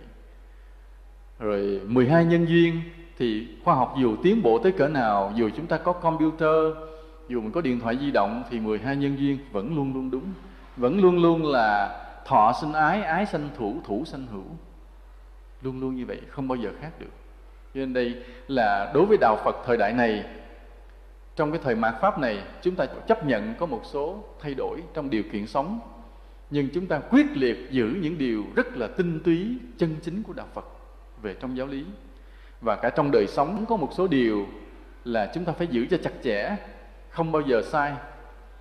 [SPEAKER 1] Rồi 12 nhân duyên thì khoa học dù tiến bộ tới cỡ nào dù chúng ta có computer dù mình có điện thoại di động thì 12 nhân duyên vẫn luôn luôn đúng. Vẫn luôn luôn là thọ sinh ái ái sanh thủ thủ sanh hữu. Luôn luôn như vậy không bao giờ khác được. Cho nên đây là đối với đạo phật thời đại này trong cái thời mạt pháp này chúng ta chấp nhận có một số thay đổi trong điều kiện sống. Nhưng chúng ta quyết liệt giữ những điều rất là tinh túy chân chính của đạo phật về trong giáo lý. Và cả trong đời sống có một số điều là chúng ta phải giữ cho chặt chẽ không bao giờ sai.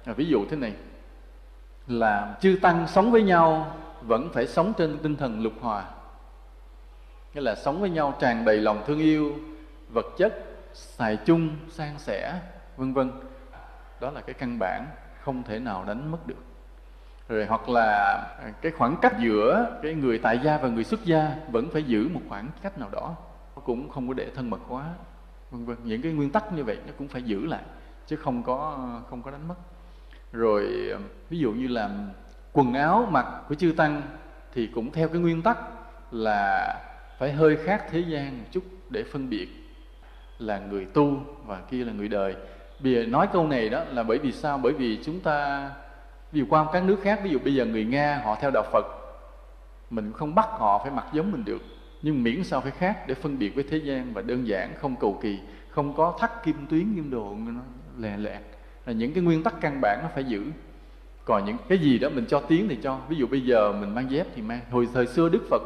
[SPEAKER 1] À, ví dụ thế này là chư tăng sống với nhau, vẫn phải sống trên tinh thần lục hòa. Nghĩa là sống với nhau, tràn đầy lòng thương yêu, vật chất, xài chung, san sẻ, vân vân. Đó là cái căn bản không thể nào đánh mất được. Rồi hoặc là cái khoảng cách giữa cái người tại gia và người xuất gia vẫn phải giữ một khoảng cách nào đó. Cũng không có để thân mật quá, vân vân. Những cái nguyên tắc như vậy nó cũng phải giữ lại, chứ không có không có đánh mất rồi ờ, ví dụ như là quần áo mặc của chư tăng thì cũng theo cái nguyên tắc là phải hơi khác thế gian một chút để phân biệt là người tu và kia là người đời. Bây giờ nói câu này đó là bởi vì sao? Bởi vì chúng ta vì qua các nước khác, ví dụ bây giờ người nga họ theo đạo phật, mình không bắt họ phải mặc giống mình được, nhưng miễn sao phải khác để phân biệt với thế gian và đơn giản, không cầu kỳ, không có thắt kim tuyến, kim đồ, nó lè lẹt là những cái nguyên tắc căn bản nó phải giữ. Còn những cái gì đó mình cho tiếng thì cho. Ví dụ bây giờ mình mang dép thì mang. Hồi, thời xưa đức phật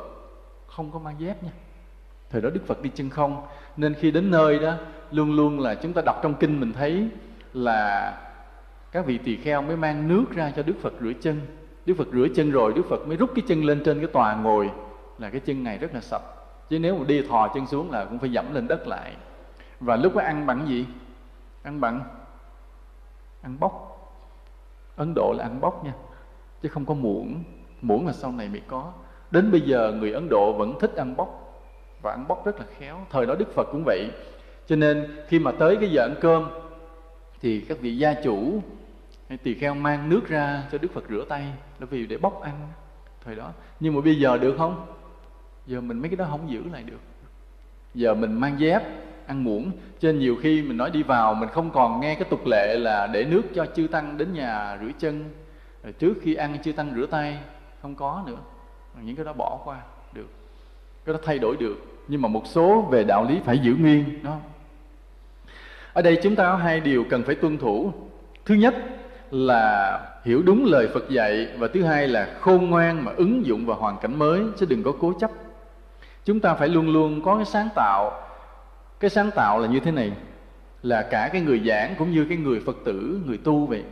[SPEAKER 1] không có mang dép nha. Thời đó đức phật đi chân không. Nên khi đến nơi đó, luôn luôn là chúng ta đọc trong kinh mình thấy là các vị tỳ kheo mới mang nước ra cho đức phật rửa chân. Đức phật rửa chân rồi, đức phật mới rút cái chân lên trên cái tòa ngồi. Là cái chân này rất là sạch. Chứ nếu mà đi thò chân xuống là cũng phải dẫm lên đất lại. Và lúc đó ăn bằng gì? Ăn bằng ăn bóc ấn độ là ăn bóc nha, chứ không có muỗng. Muỗng là sau này mới có. Đến bây giờ người ấn độ vẫn thích ăn bóc và ăn bóc rất là khéo. Thời đó đức phật cũng vậy. Cho nên khi mà tới cái giờ ăn cơm, thì các vị gia chủ hay tỳ kheo mang nước ra cho đức phật rửa tay. Là vì để bóc ăn thời đó. Nhưng mà bây giờ được không? Giờ mình mấy cái đó không giữ lại được. Giờ mình mang dép ăn muỗng. Cho nên nhiều khi mình nói đi vào, mình không còn nghe cái tục lệ là để nước cho chư tăng đến nhà rửa chân. Rồi trước khi ăn, chư tăng rửa tay. Không có nữa. Những cái đó bỏ qua, được. Cái đó thay đổi được. Nhưng mà một số về đạo lý phải giữ nguyên đó ở đây chúng ta có hai điều cần phải tuân thủ. Thứ nhất là hiểu đúng lời phật dạy và thứ hai là khôn ngoan mà ứng dụng vào hoàn cảnh mới, chứ đừng có cố chấp. Chúng ta phải luôn luôn có cái sáng tạo cái sáng tạo là như thế này, là cả cái người giảng cũng như cái người phật tử, người tu vậy.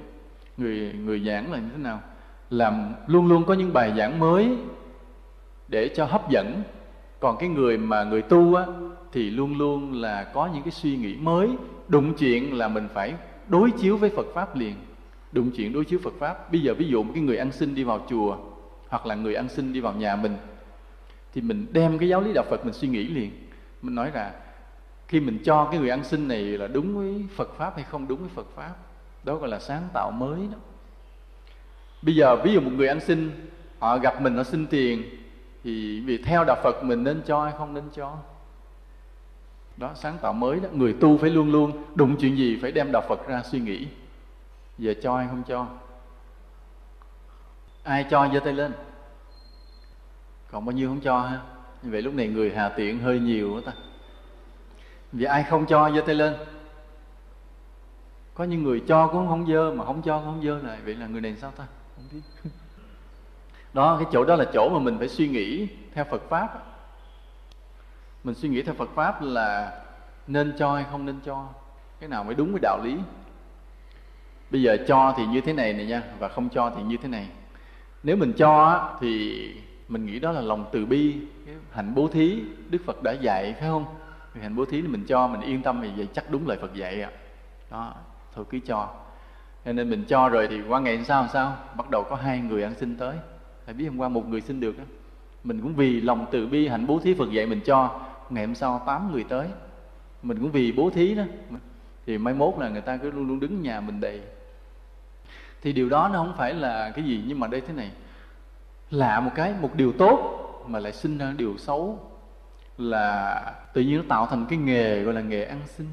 [SPEAKER 1] Người người giảng là như thế nào? Làm luôn luôn có những bài giảng mới để cho hấp dẫn. Còn cái người mà người tu á, thì luôn luôn là có những cái suy nghĩ mới. Đụng chuyện là mình phải đối chiếu với Phật pháp liền. Đụng chuyện đối chiếu Phật pháp. Bây giờ ví dụ một cái người ăn xin đi vào chùa, hoặc là người ăn xin đi vào nhà mình, thì mình đem cái giáo lý đạo Phật mình suy nghĩ liền. Mình nói là khi mình cho cái người ăn xin này là đúng với Phật pháp hay không đúng với Phật pháp, đó gọi là sáng tạo mới đó. Bây giờ ví dụ một người ăn xin, họ gặp mình họ xin tiền, thì vì theo đạo Phật mình nên cho hay không nên cho? Đó, sáng tạo mới đó. Người tu phải luôn luôn đụng chuyện gì phải đem đạo Phật ra suy nghĩ. Giờ cho hay không cho? Ai cho giơ tay lên? Còn bao nhiêu không cho ha? Như vậy lúc này người hà tiện hơi nhiều đó ta vì ai không cho, giơ tay lên. Có những người cho cũng không dơ mà không cho cũng không dơ lại. Vậy là người này sao ta? Không biết. Đó, cái chỗ đó là chỗ mà mình phải suy nghĩ theo Phật pháp mình suy nghĩ theo phật pháp là nên cho hay không nên cho. Cái nào mới đúng với đạo lý? Bây giờ cho thì như thế này này nha, và không cho thì như thế này. Nếu mình cho thì mình nghĩ đó là lòng từ bi, cái hạnh bố thí đức phật đã dạy, phải không? Thực hạnh bố thí thì mình cho, mình yên tâm thì vậy chắc đúng lời phật dạy ạ. Đó, thôi cứ cho. Cho nên mình cho rồi thì qua ngày hôm sau làm sao? Bắt đầu có hai người ăn xin tới. Phải biết hôm qua một người xin được đó. mình cũng vì lòng từ bi hạnh bố thí phật dạy mình cho, ngày hôm sau tám người tới. Mình cũng vì bố thí đó. Thì mai mốt là người ta cứ luôn luôn đứng nhà mình đầy. Thì điều đó nó không phải là cái gì, nhưng mà đây thế này. Lạ một cái, một điều tốt mà lại sinh ra điều xấu là tự nhiên nó tạo thành cái nghề, gọi là nghề ăn xin.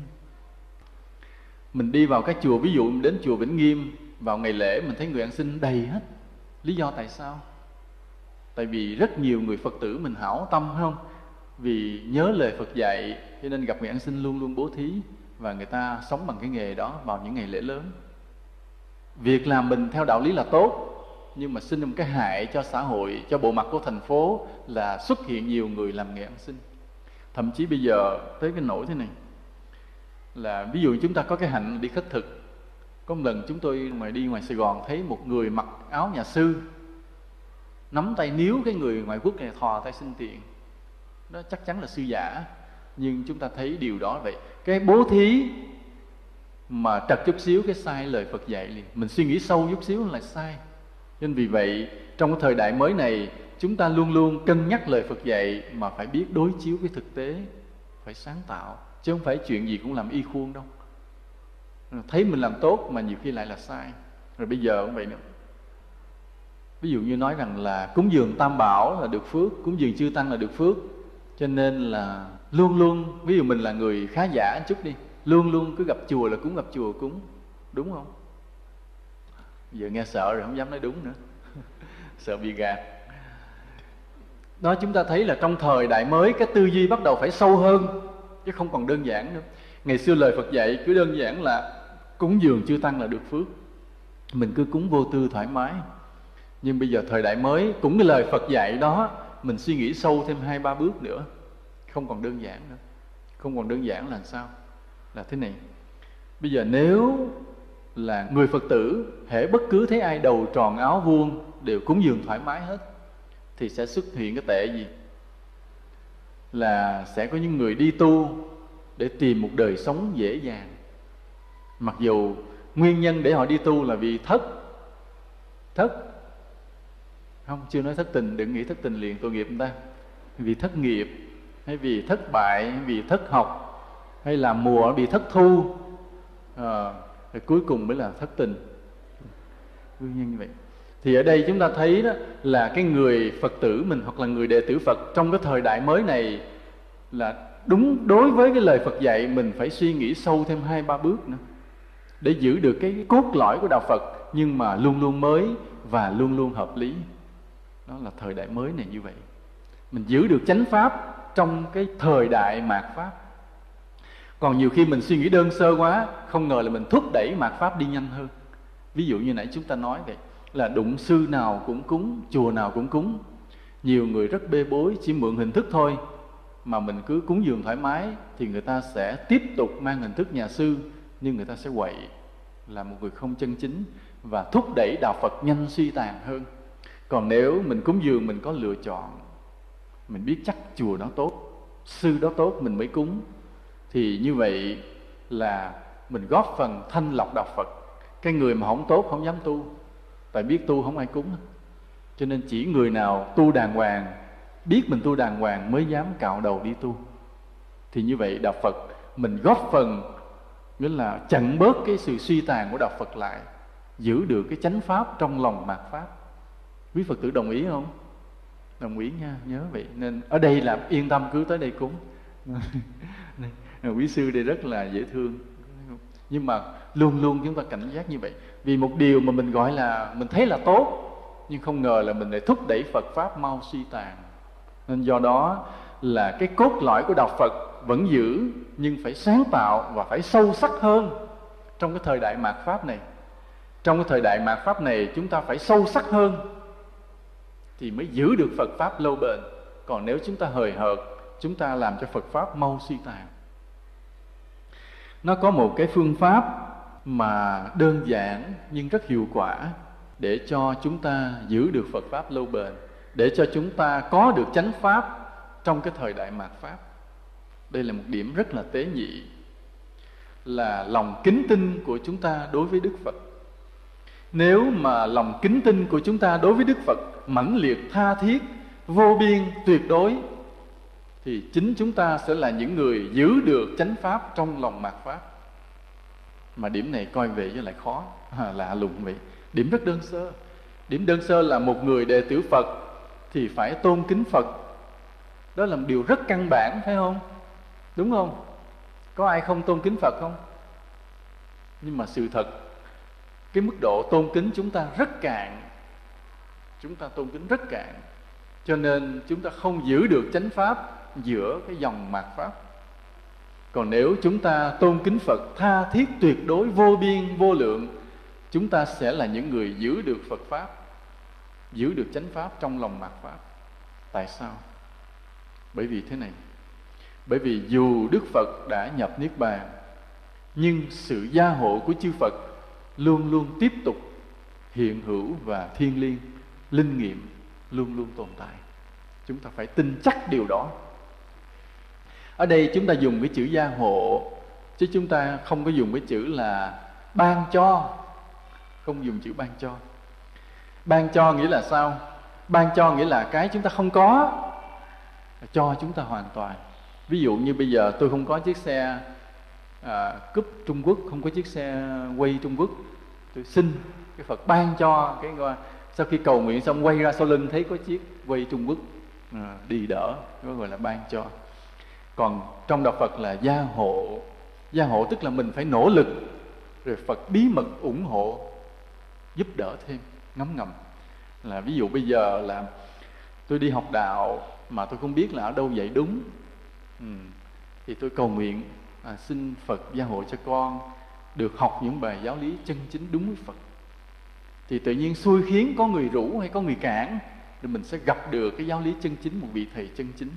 [SPEAKER 1] Mình đi vào các chùa, ví dụ mình đến chùa Vĩnh Nghiêm, vào ngày lễ mình thấy người ăn xin đầy hết. Lý do tại sao? Tại vì rất nhiều người phật tử mình hảo tâm không? Vì nhớ lời phật dạy, cho nên gặp người ăn xin luôn luôn bố thí và người ta sống bằng cái nghề đó vào những ngày lễ lớn. Việc làm mình theo đạo lý là tốt, nhưng mà sinh một cái hại cho xã hội, cho bộ mặt của thành phố là xuất hiện nhiều người làm nghề ăn xin thậm chí bây giờ tới cái nỗi thế này, là ví dụ chúng ta có cái hạnh đi khất thực. Có một lần chúng tôi ngoài đi ngoài Sài Gòn thấy một người mặc áo nhà sư, nắm tay níu cái người ngoại quốc này thò tay xin tiền. Đó chắc chắn là sư giả. Nhưng chúng ta thấy điều đó vậy. Cái bố thí mà trật chút xíu, cái sai lời Phật dạy liền. Mình suy nghĩ sâu chút xíu là sai. Nên vì vậy, trong cái thời đại mới này chúng ta luôn luôn cân nhắc lời Phật dạy mà phải biết đối chiếu với thực tế, phải sáng tạo, chứ không phải chuyện gì cũng làm y khuôn đâu. Thấy mình làm tốt mà nhiều khi lại là sai. Rồi bây giờ cũng vậy nữa. Ví dụ như nói rằng là cúng dường tam bảo là được phước, cúng dường chư tăng là được phước. Cho nên là luôn luôn, ví dụ mình là người khá giả chút đi, luôn luôn cứ gặp chùa là cúng, gặp chùa cúng. Đúng không? Giờ nghe sợ rồi không dám nói đúng nữa. Sợ bị gạt đó chúng ta thấy là trong thời đại mới, cái tư duy bắt đầu phải sâu hơn, chứ không còn đơn giản nữa. Ngày xưa lời phật dạy cứ đơn giản là cúng dường chưa tăng là được phước. Mình cứ cúng vô tư thoải mái. Nhưng bây giờ thời đại mới, cũng cái lời phật dạy đó, mình suy nghĩ sâu thêm hai, ba bước nữa. Không còn đơn giản nữa. Không còn đơn giản là sao? Là thế này. Bây giờ nếu là người phật tử, hễ bất cứ thấy ai đầu tròn áo vuông, đều cúng dường thoải mái hết thì sẽ xuất hiện cái tệ gì? Là sẽ có những người đi tu để tìm một đời sống dễ dàng. Mặc dù nguyên nhân để họ đi tu là vì thất. Thất. Không chưa nói thất tình đừng nghĩ thất tình liền tội nghiệp người ta. Vì thất nghiệp hay vì thất bại vì thất học hay là mùa bị thất thu ờ, à, rồi cuối cùng mới là thất tình. Nguyên nhân như vậy thì ở đây chúng ta thấy đó là cái người phật tử mình hoặc là người đệ tử phật trong cái thời đại mới này là đúng đối với cái lời phật dạy mình phải suy nghĩ sâu thêm hai, ba bước nữa để giữ được cái cốt lõi của đạo phật nhưng mà luôn luôn mới và luôn luôn hợp lý. Đó là thời đại mới này như vậy. Mình giữ được chánh pháp trong cái thời đại mạt pháp. Còn nhiều khi mình suy nghĩ đơn sơ quá, không ngờ là mình thúc đẩy mạt pháp đi nhanh hơn. Ví dụ như nãy chúng ta nói vậy là đụng sư nào cũng cúng chùa nào cũng cúng nhiều người rất bê bối chỉ mượn hình thức thôi mà mình cứ cúng dường thoải mái thì người ta sẽ tiếp tục mang hình thức nhà sư nhưng người ta sẽ quậy là một người không chân chính và thúc đẩy đạo Phật nhanh suy tàn hơn. Còn nếu mình cúng dường mình có lựa chọn, mình biết chắc chùa đó tốt, sư đó tốt mình mới cúng thì như vậy là mình góp phần thanh lọc đạo Phật. Cái người mà không tốt không dám tu, tại biết tu không ai cúng. Cho nên chỉ người nào tu đàng hoàng, biết mình tu đàng hoàng mới dám cạo đầu đi tu. Thì như vậy đạo Phật mình góp phần nghĩa là chặn bớt cái sự suy tàn của đạo Phật lại giữ được cái chánh pháp trong lòng mạt pháp. Quý Phật tử đồng ý không? Đồng ý nha nhớ vậy. Nên ở đây là yên tâm cứ tới đây cúng. Quý sư đây rất là dễ thương. Nhưng mà luôn luôn chúng ta cảnh giác như vậy vì một điều mà mình gọi là, mình thấy là tốt, nhưng không ngờ là mình lại thúc đẩy Phật pháp mau suy tàn. Nên do đó là cái cốt lõi của đạo Phật vẫn giữ, nhưng phải sáng tạo và phải sâu sắc hơn trong cái thời đại mạt pháp này. Trong cái thời đại mạt pháp này, chúng ta phải sâu sắc hơn thì mới giữ được Phật pháp lâu bền. Còn nếu chúng ta hời hợt, chúng ta làm cho phật pháp mau suy tàn. Nó có một cái phương pháp mà đơn giản nhưng rất hiệu quả để cho chúng ta giữ được phật pháp lâu bền, để cho chúng ta có được chánh pháp trong cái thời đại mạt pháp. Đây là một điểm rất là tế nhị, là lòng kính tin của chúng ta đối với đức phật. Nếu mà lòng kính tin của chúng ta đối với đức phật mãnh liệt, tha thiết, vô biên, tuyệt đối, thì chính chúng ta sẽ là những người giữ được chánh pháp trong lòng mạt pháp mà điểm này coi về chứ lại khó. À, lạ lùng vậy. Điểm rất đơn sơ. Điểm đơn sơ là một người đệ tử phật thì phải tôn kính phật. Đó là một điều rất căn bản phải không? Đúng không? Có ai không tôn kính phật không? Nhưng mà sự thật cái mức độ tôn kính chúng ta rất cạn. Chúng ta tôn kính rất cạn. Cho nên chúng ta không giữ được chánh pháp giữa cái dòng mạt pháp còn nếu chúng ta tôn kính phật tha thiết tuyệt đối vô biên, vô lượng, chúng ta sẽ là những người giữ được phật pháp, giữ được chánh pháp trong lòng mạt pháp. Tại sao? Bởi vì thế này. Bởi vì dù đức phật đã nhập niết bàn, nhưng sự gia hộ của chư phật luôn luôn tiếp tục hiện hữu và thiên liêng, linh nghiệm luôn luôn tồn tại. Chúng ta phải tin chắc điều đó ở đây chúng ta dùng cái chữ gia hộ chứ chúng ta không có dùng cái chữ là ban cho không dùng chữ ban cho. Ban cho nghĩa là sao? Ban cho nghĩa là cái chúng ta không có cho chúng ta hoàn toàn. Ví dụ như bây giờ tôi không có chiếc xe à, cúp Trung Quốc không có chiếc xe quay Trung Quốc tôi xin cái Phật ban cho cái sau khi cầu nguyện xong quay ra sau lưng thấy có chiếc quay Trung Quốc à, đi đỡ nó gọi là ban cho còn trong đạo Phật là gia hộ. Gia hộ tức là mình phải nỗ lực rồi Phật bí mật ủng hộ giúp đỡ thêm ngấm ngầm. Là ví dụ bây giờ là tôi đi học đạo mà tôi không biết là ở đâu dạy đúng. Ừ. thì tôi cầu nguyện à, xin Phật gia hộ cho con được học những bài giáo lý chân chính đúng với Phật. Thì tự nhiên xui khiến có người rủ hay có người cản thì mình sẽ gặp được cái giáo lý chân chính một vị thầy chân chính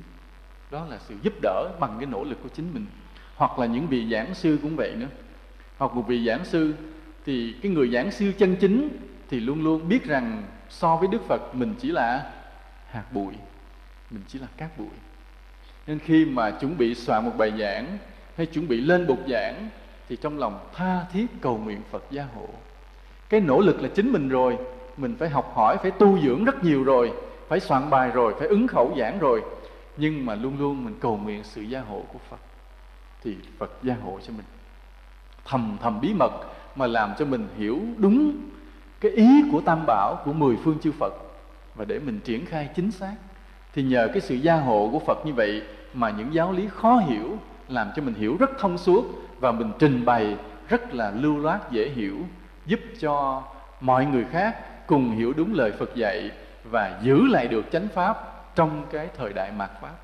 [SPEAKER 1] đó là sự giúp đỡ bằng cái nỗ lực của chính mình. Hoặc là những vị giảng sư cũng vậy nữa. Hoặc một vị giảng sư thì cái người giảng sư chân chính thì luôn luôn biết rằng so với Đức Phật mình chỉ là hạt bụi, mình chỉ là cát bụi. Nên khi mà chuẩn bị soạn một bài giảng hay chuẩn bị lên bục giảng thì trong lòng tha thiết cầu nguyện Phật gia hộ. Cái nỗ lực là chính mình rồi, mình phải học hỏi, phải tu dưỡng rất nhiều rồi, phải soạn bài rồi, phải ứng khẩu giảng rồi nhưng mà luôn luôn mình cầu nguyện sự gia hộ của Phật, thì Phật gia hộ cho mình. Thầm thầm bí mật mà làm cho mình hiểu đúng cái ý của Tam Bảo, của mười phương chư Phật, và để mình triển khai chính xác. Thì nhờ cái sự gia hộ của Phật như vậy mà những giáo lý khó hiểu làm cho mình hiểu rất thông suốt, và mình trình bày rất là lưu loát, dễ hiểu, giúp cho mọi người khác cùng hiểu đúng lời Phật dạy và giữ lại được chánh pháp trong cái thời đại mạt pháp.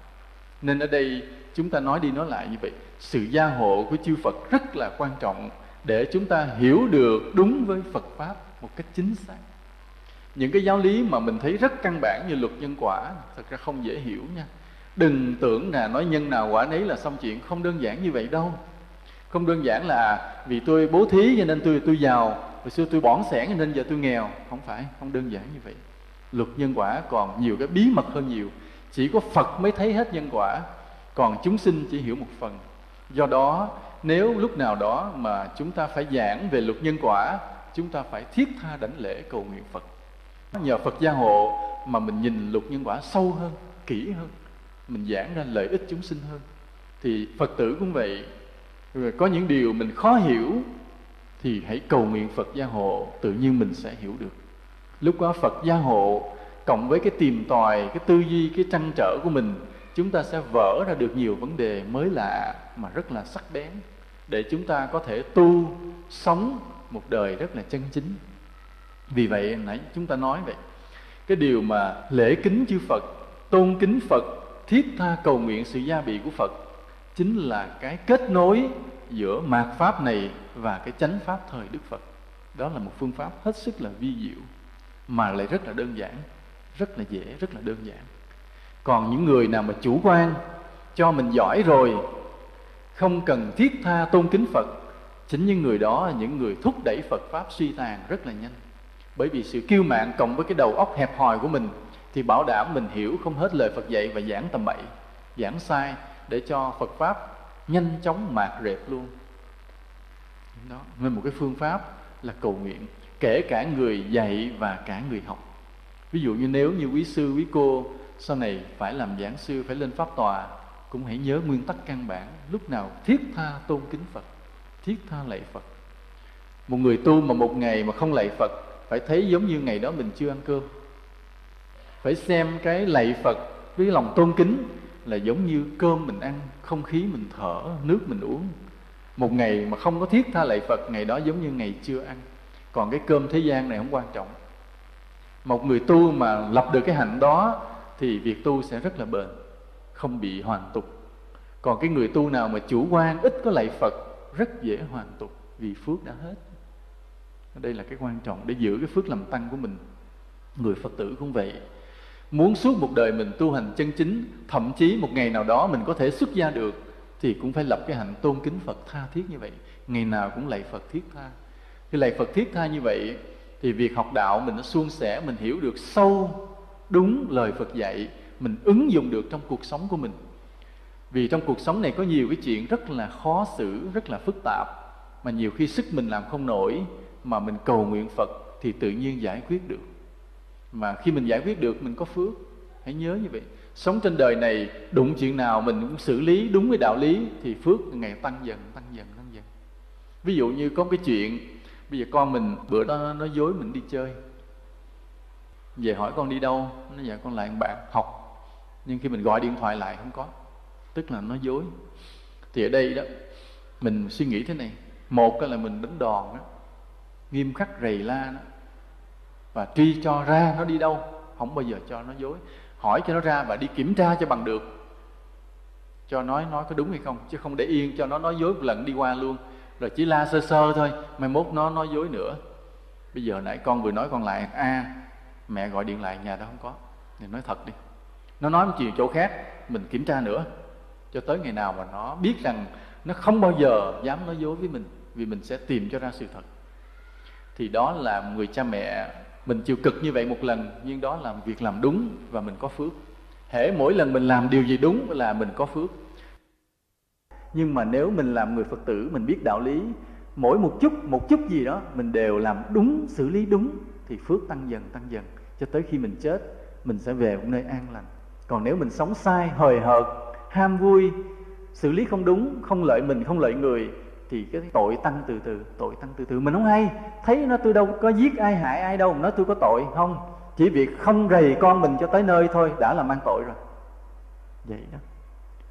[SPEAKER 1] Nên ở đây chúng ta nói đi nói lại như vậy, sự gia hộ của chư Phật rất là quan trọng để chúng ta hiểu được đúng với Phật pháp một cách chính xác. Những cái giáo lý mà mình thấy rất căn bản như luật nhân quả, thật ra không dễ hiểu nha. Đừng tưởng là nói nhân nào quả nấy là xong chuyện, không đơn giản như vậy đâu. Không đơn giản là, vì tôi bố thí cho nên tôi tôi giàu, hồi xưa tôi bỏng sẻn cho nên giờ tôi nghèo. Không phải, không đơn giản như vậy luật nhân quả còn nhiều cái bí mật hơn nhiều. Chỉ có phật mới thấy hết nhân quả, còn chúng sinh chỉ hiểu một phần. Do đó, nếu lúc nào đó mà chúng ta phải giảng về luật nhân quả, chúng ta phải thiết tha đảnh lễ cầu nguyện phật. Nhờ phật gia hộ mà mình nhìn luật nhân quả sâu hơn, kỹ hơn, mình giảng ra lợi ích chúng sinh hơn. Thì phật tử cũng vậy. Rồi có những điều mình khó hiểu thì hãy cầu nguyện phật gia hộ, tự nhiên mình sẽ hiểu được lúc đó phật gia hộ, cộng với cái tìm tòi, cái tư duy, cái trăn trở của mình, chúng ta sẽ vỡ ra được nhiều vấn đề mới lạ mà rất là sắc bén để chúng ta có thể tu, sống một đời rất là chân chính. Vì vậy nãy chúng ta nói vậy, cái điều mà lễ kính chư phật, tôn kính phật, thiết tha cầu nguyện sự gia bị của phật chính là cái kết nối giữa mạt pháp này và cái chánh pháp thời đức phật. Đó là một phương pháp hết sức là vi diệu mà lại rất là đơn giản, rất là dễ, rất là đơn giản. Còn những người nào mà chủ quan, cho mình giỏi rồi, không cần thiết tha tôn kính phật, chính những người đó là những người thúc đẩy phật pháp suy tàn rất là nhanh. Bởi vì sự kiêu mạn cộng với cái đầu óc hẹp hòi của mình thì bảo đảm mình hiểu không hết lời phật dạy và giảng tầm bậy, giảng sai để cho phật pháp nhanh chóng mạt rệp luôn. Đó nên một cái phương pháp là cầu nguyện kể cả người dạy và cả người học. Ví dụ như nếu như quý sư, quý cô sau này phải làm giảng sư, phải lên pháp tòa, cũng hãy nhớ nguyên tắc căn bản, lúc nào thiết tha tôn kính phật, thiết tha lạy phật. Một người tu mà một ngày mà không lạy phật, phải thấy giống như ngày đó mình chưa ăn cơm. Phải xem cái lạy phật với lòng tôn kính là giống như cơm mình ăn, không khí mình thở, nước mình uống. Một ngày mà không có thiết tha lạy phật, ngày đó giống như ngày chưa ăn còn cái cơm thế gian này không quan trọng. Một người tu mà lập được cái hạnh đó thì việc tu sẽ rất là bền, không bị hoàn tục. Còn cái người tu nào mà chủ quan, ít có lạy phật, rất dễ hoàn tục vì phước đã hết. Đây là cái quan trọng để giữ cái phước làm tăng của mình. Người phật tử cũng vậy. Muốn suốt một đời mình tu hành chân chính, thậm chí một ngày nào đó mình có thể xuất gia được, thì cũng phải lập cái hạnh tôn kính phật tha thiết như vậy. Ngày nào cũng lạy phật thiết tha khi lạy phật thiết tha như vậy, thì việc học đạo mình nó suôn sẻ, mình hiểu được sâu, đúng lời phật dạy, mình ứng dụng được trong cuộc sống của mình. Vì trong cuộc sống này có nhiều cái chuyện rất là khó xử, rất là phức tạp, mà nhiều khi sức mình làm không nổi, mà mình cầu nguyện phật thì tự nhiên giải quyết được. Mà khi mình giải quyết được, mình có phước. Hãy nhớ như vậy. Sống trên đời này, đụng chuyện nào mình cũng xử lý đúng với đạo lý, thì phước ngày tăng dần tăng dần tăng dần. Ví dụ như có cái chuyện bây giờ con mình, bữa đó nó dối mình đi chơi. Về hỏi con đi đâu, nó dạ con lại bạn học. Nhưng khi mình gọi điện thoại lại không có. Tức là nó dối. Thì ở đây đó, mình suy nghĩ thế này. Một là mình đánh đòn đó nghiêm khắc rầy la đó và truy cho ra nó đi đâu, không bao giờ cho nó dối. Hỏi cho nó ra và đi kiểm tra cho bằng được. Cho nói nói có đúng hay không, chứ không để yên cho nó nói dối một lần đi qua luôn rồi chỉ la sơ sơ thôi mai mốt nó nói dối nữa. Bây giờ nãy con vừa nói con lại a à, mẹ gọi điện lại nhà đó không có. Thì nói thật đi. Nó nói một chuyện chỗ khác mình kiểm tra nữa. Cho tới ngày nào mà nó biết rằng nó không bao giờ dám nói dối với mình vì mình sẽ tìm cho ra sự thật. Thì đó là người cha mẹ mình chịu cực như vậy một lần nhưng đó là việc làm đúng và mình có phước. Hễ mỗi lần mình làm điều gì đúng là mình có phước nhưng mà nếu mình làm người phật tử, mình biết đạo lý, mỗi một chút một chút gì đó, mình đều làm đúng, xử lý đúng, thì phước tăng dần tăng dần. Cho tới khi mình chết, mình sẽ về một nơi an lành. Còn nếu mình sống sai, hời hợt, ham vui, xử lý không đúng, không lợi mình, không lợi người, thì cái tội tăng từ từ, tội tăng từ từ. Mình không hay. Thấy nó tôi đâu có giết ai, hại ai đâu mà nói tôi có tội, không. Chỉ việc không rầy con mình cho tới nơi thôi, đã là mang tội rồi. Vậy đó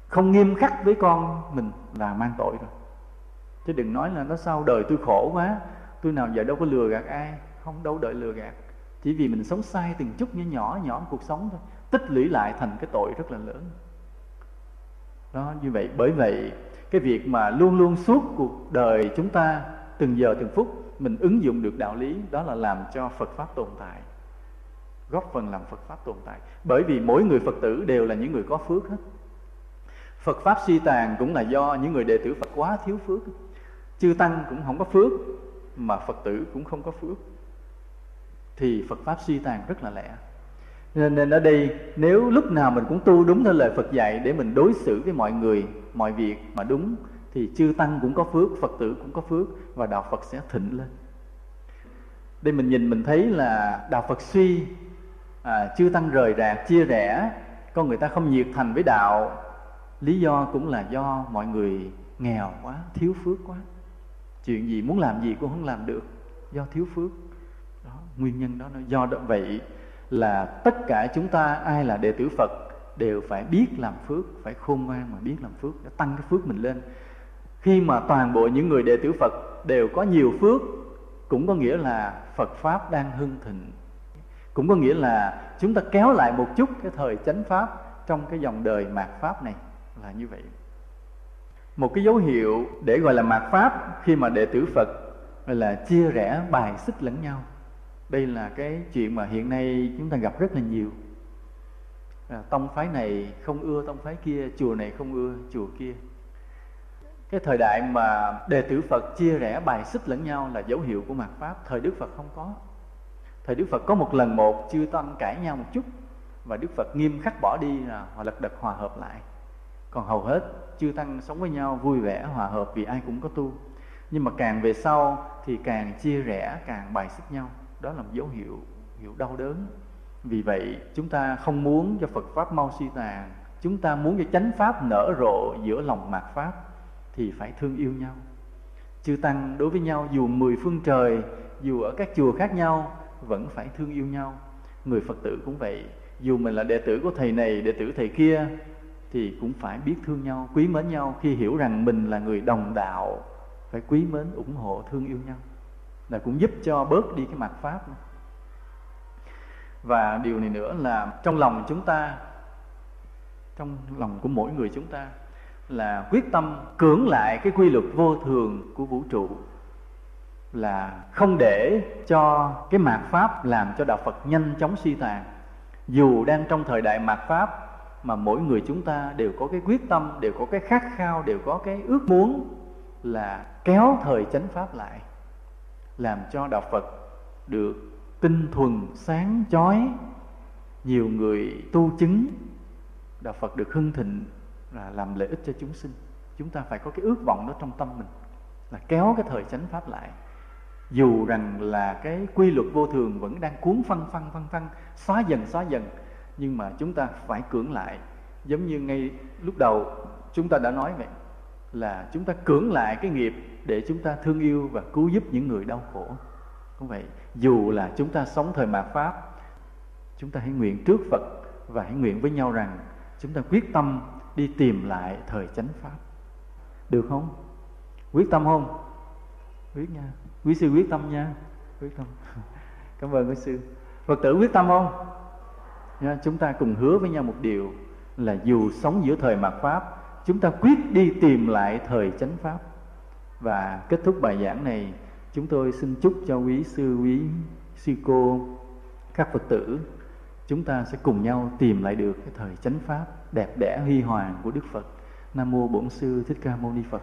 [SPEAKER 1] không nghiêm khắc với con mình là mang tội rồi. Chứ đừng nói là nó sau đời tôi khổ quá, tôi nào giờ đâu có lừa gạt ai, không đâu đợi lừa gạt. Chỉ vì mình sống sai từng chút nhỏ nhỏ nhỏ cuộc sống thôi, tích lũy lại thành cái tội rất là lớn. Đó, như vậy, bởi vậy, cái việc mà luôn luôn suốt cuộc đời chúng ta, từng giờ từng phút, mình ứng dụng được đạo lý, đó là làm cho Phật pháp tồn tại, góp phần làm Phật pháp tồn tại. Bởi vì mỗi người Phật tử đều là những người có phước hết. Phật pháp suy tàn cũng là do những người đệ tử Phật quá thiếu phước. Chư tăng cũng không có phước mà Phật tử cũng không có phước. Thì Phật pháp suy tàn rất là lẽ nên, nên ở đây nếu lúc nào mình cũng tu đúng theo lời Phật dạy để mình đối xử với mọi người mọi việc mà đúng thì chư tăng cũng có phước phật tử cũng có phước và đạo phật sẽ thịnh lên. Đây mình nhìn mình thấy là đạo phật suy à, chư tăng rời rạc chia rẽ con người ta không nhiệt thành với đạo lý do cũng là do mọi người nghèo quá, thiếu phước quá. Chuyện gì muốn làm gì cũng không làm được, do thiếu phước. Đó, nguyên nhân đó do đó. Vậy là tất cả chúng ta, ai là đệ tử phật, đều phải biết làm phước, phải khôn ngoan mà biết làm phước, để tăng cái phước mình lên. Khi mà toàn bộ những người đệ tử Phật đều có nhiều phước, cũng có nghĩa là Phật pháp đang hưng thịnh. Cũng có nghĩa là chúng ta kéo lại một chút cái thời chánh pháp trong cái dòng đời mạt pháp này là như vậy. Một cái dấu hiệu để gọi là mạt pháp khi mà đệ tử Phật là chia rẽ bài xích lẫn nhau. Đây là cái chuyện mà hiện nay chúng ta gặp rất là nhiều. À, tông phái này không ưa tông phái kia chùa này không ưa chùa kia. Cái thời đại mà đệ tử Phật chia rẽ bài xích lẫn nhau là dấu hiệu của mạt pháp. Thời Đức Phật không có. Thời Đức Phật có một lần một chưa tăng cãi nhau một chút và Đức Phật nghiêm khắc bỏ đi là họ lật đật hòa hợp lại còn hầu hết chư tăng sống với nhau, vui vẻ, hòa hợp vì ai cũng có tu. Nhưng mà càng về sau thì càng chia rẽ, càng bài xích nhau. Đó là một dấu hiệu hiệu đau đớn. Vì vậy, chúng ta không muốn cho Phật pháp mau suy tàn. Chúng ta muốn cho chánh pháp nở rộ giữa lòng mạt pháp thì phải thương yêu nhau. Chư tăng đối với nhau dù mười phương trời, dù ở các chùa khác nhau, vẫn phải thương yêu nhau. Người phật tử cũng vậy. Dù mình là đệ tử của thầy này, đệ tử thầy kia thì cũng phải biết thương nhau, quý mến nhau khi hiểu rằng mình là người đồng đạo, phải quý mến, ủng hộ, thương yêu nhau là cũng giúp cho bớt đi cái mặt pháp nữa. và điều này nữa là trong lòng chúng ta, trong lòng của mỗi người chúng ta, là quyết tâm cưỡng lại cái quy luật vô thường của vũ trụ, là không để cho cái mạt pháp làm cho đạo Phật nhanh chóng suy tàn. Dù đang trong thời đại mạt pháp mà mỗi người chúng ta đều có cái quyết tâm, đều có cái khát khao, đều có cái ước muốn là kéo thời chánh pháp lại, làm cho đạo Phật được tinh thuần sáng chói, nhiều người tu chứng, đạo Phật được hưng thịnh là làm lợi ích cho chúng sinh. Chúng ta phải có cái ước vọng đó trong tâm mình là kéo cái thời chánh pháp lại dù rằng là cái quy luật vô thường vẫn đang cuốn phân phân phân phân xóa dần xóa dần nhưng mà chúng ta phải cưỡng lại. Giống như ngay lúc đầu chúng ta đã nói vậy, là chúng ta cưỡng lại cái nghiệp để chúng ta thương yêu và cứu giúp những người đau khổ. Cũng vậy dù là chúng ta sống thời mạt pháp, chúng ta hãy nguyện trước phật và hãy nguyện với nhau rằng chúng ta quyết tâm đi tìm lại thời chánh pháp. Được không? Quyết tâm không? Quyết nha. Quý sư quyết tâm nha. Quyết tâm. Cảm ơn quý sư. Phật tử quyết tâm không? Chúng ta cùng hứa với nhau một điều là dù sống giữa thời mạt pháp, chúng ta quyết đi tìm lại thời chánh pháp. Và kết thúc bài giảng này, chúng tôi xin chúc cho quý sư quý sư cô, các phật tử, chúng ta sẽ cùng nhau tìm lại được cái thời chánh pháp đẹp đẽ huy hoàng của đức phật. Nam mô bổn sư thích ca mâu ni phật.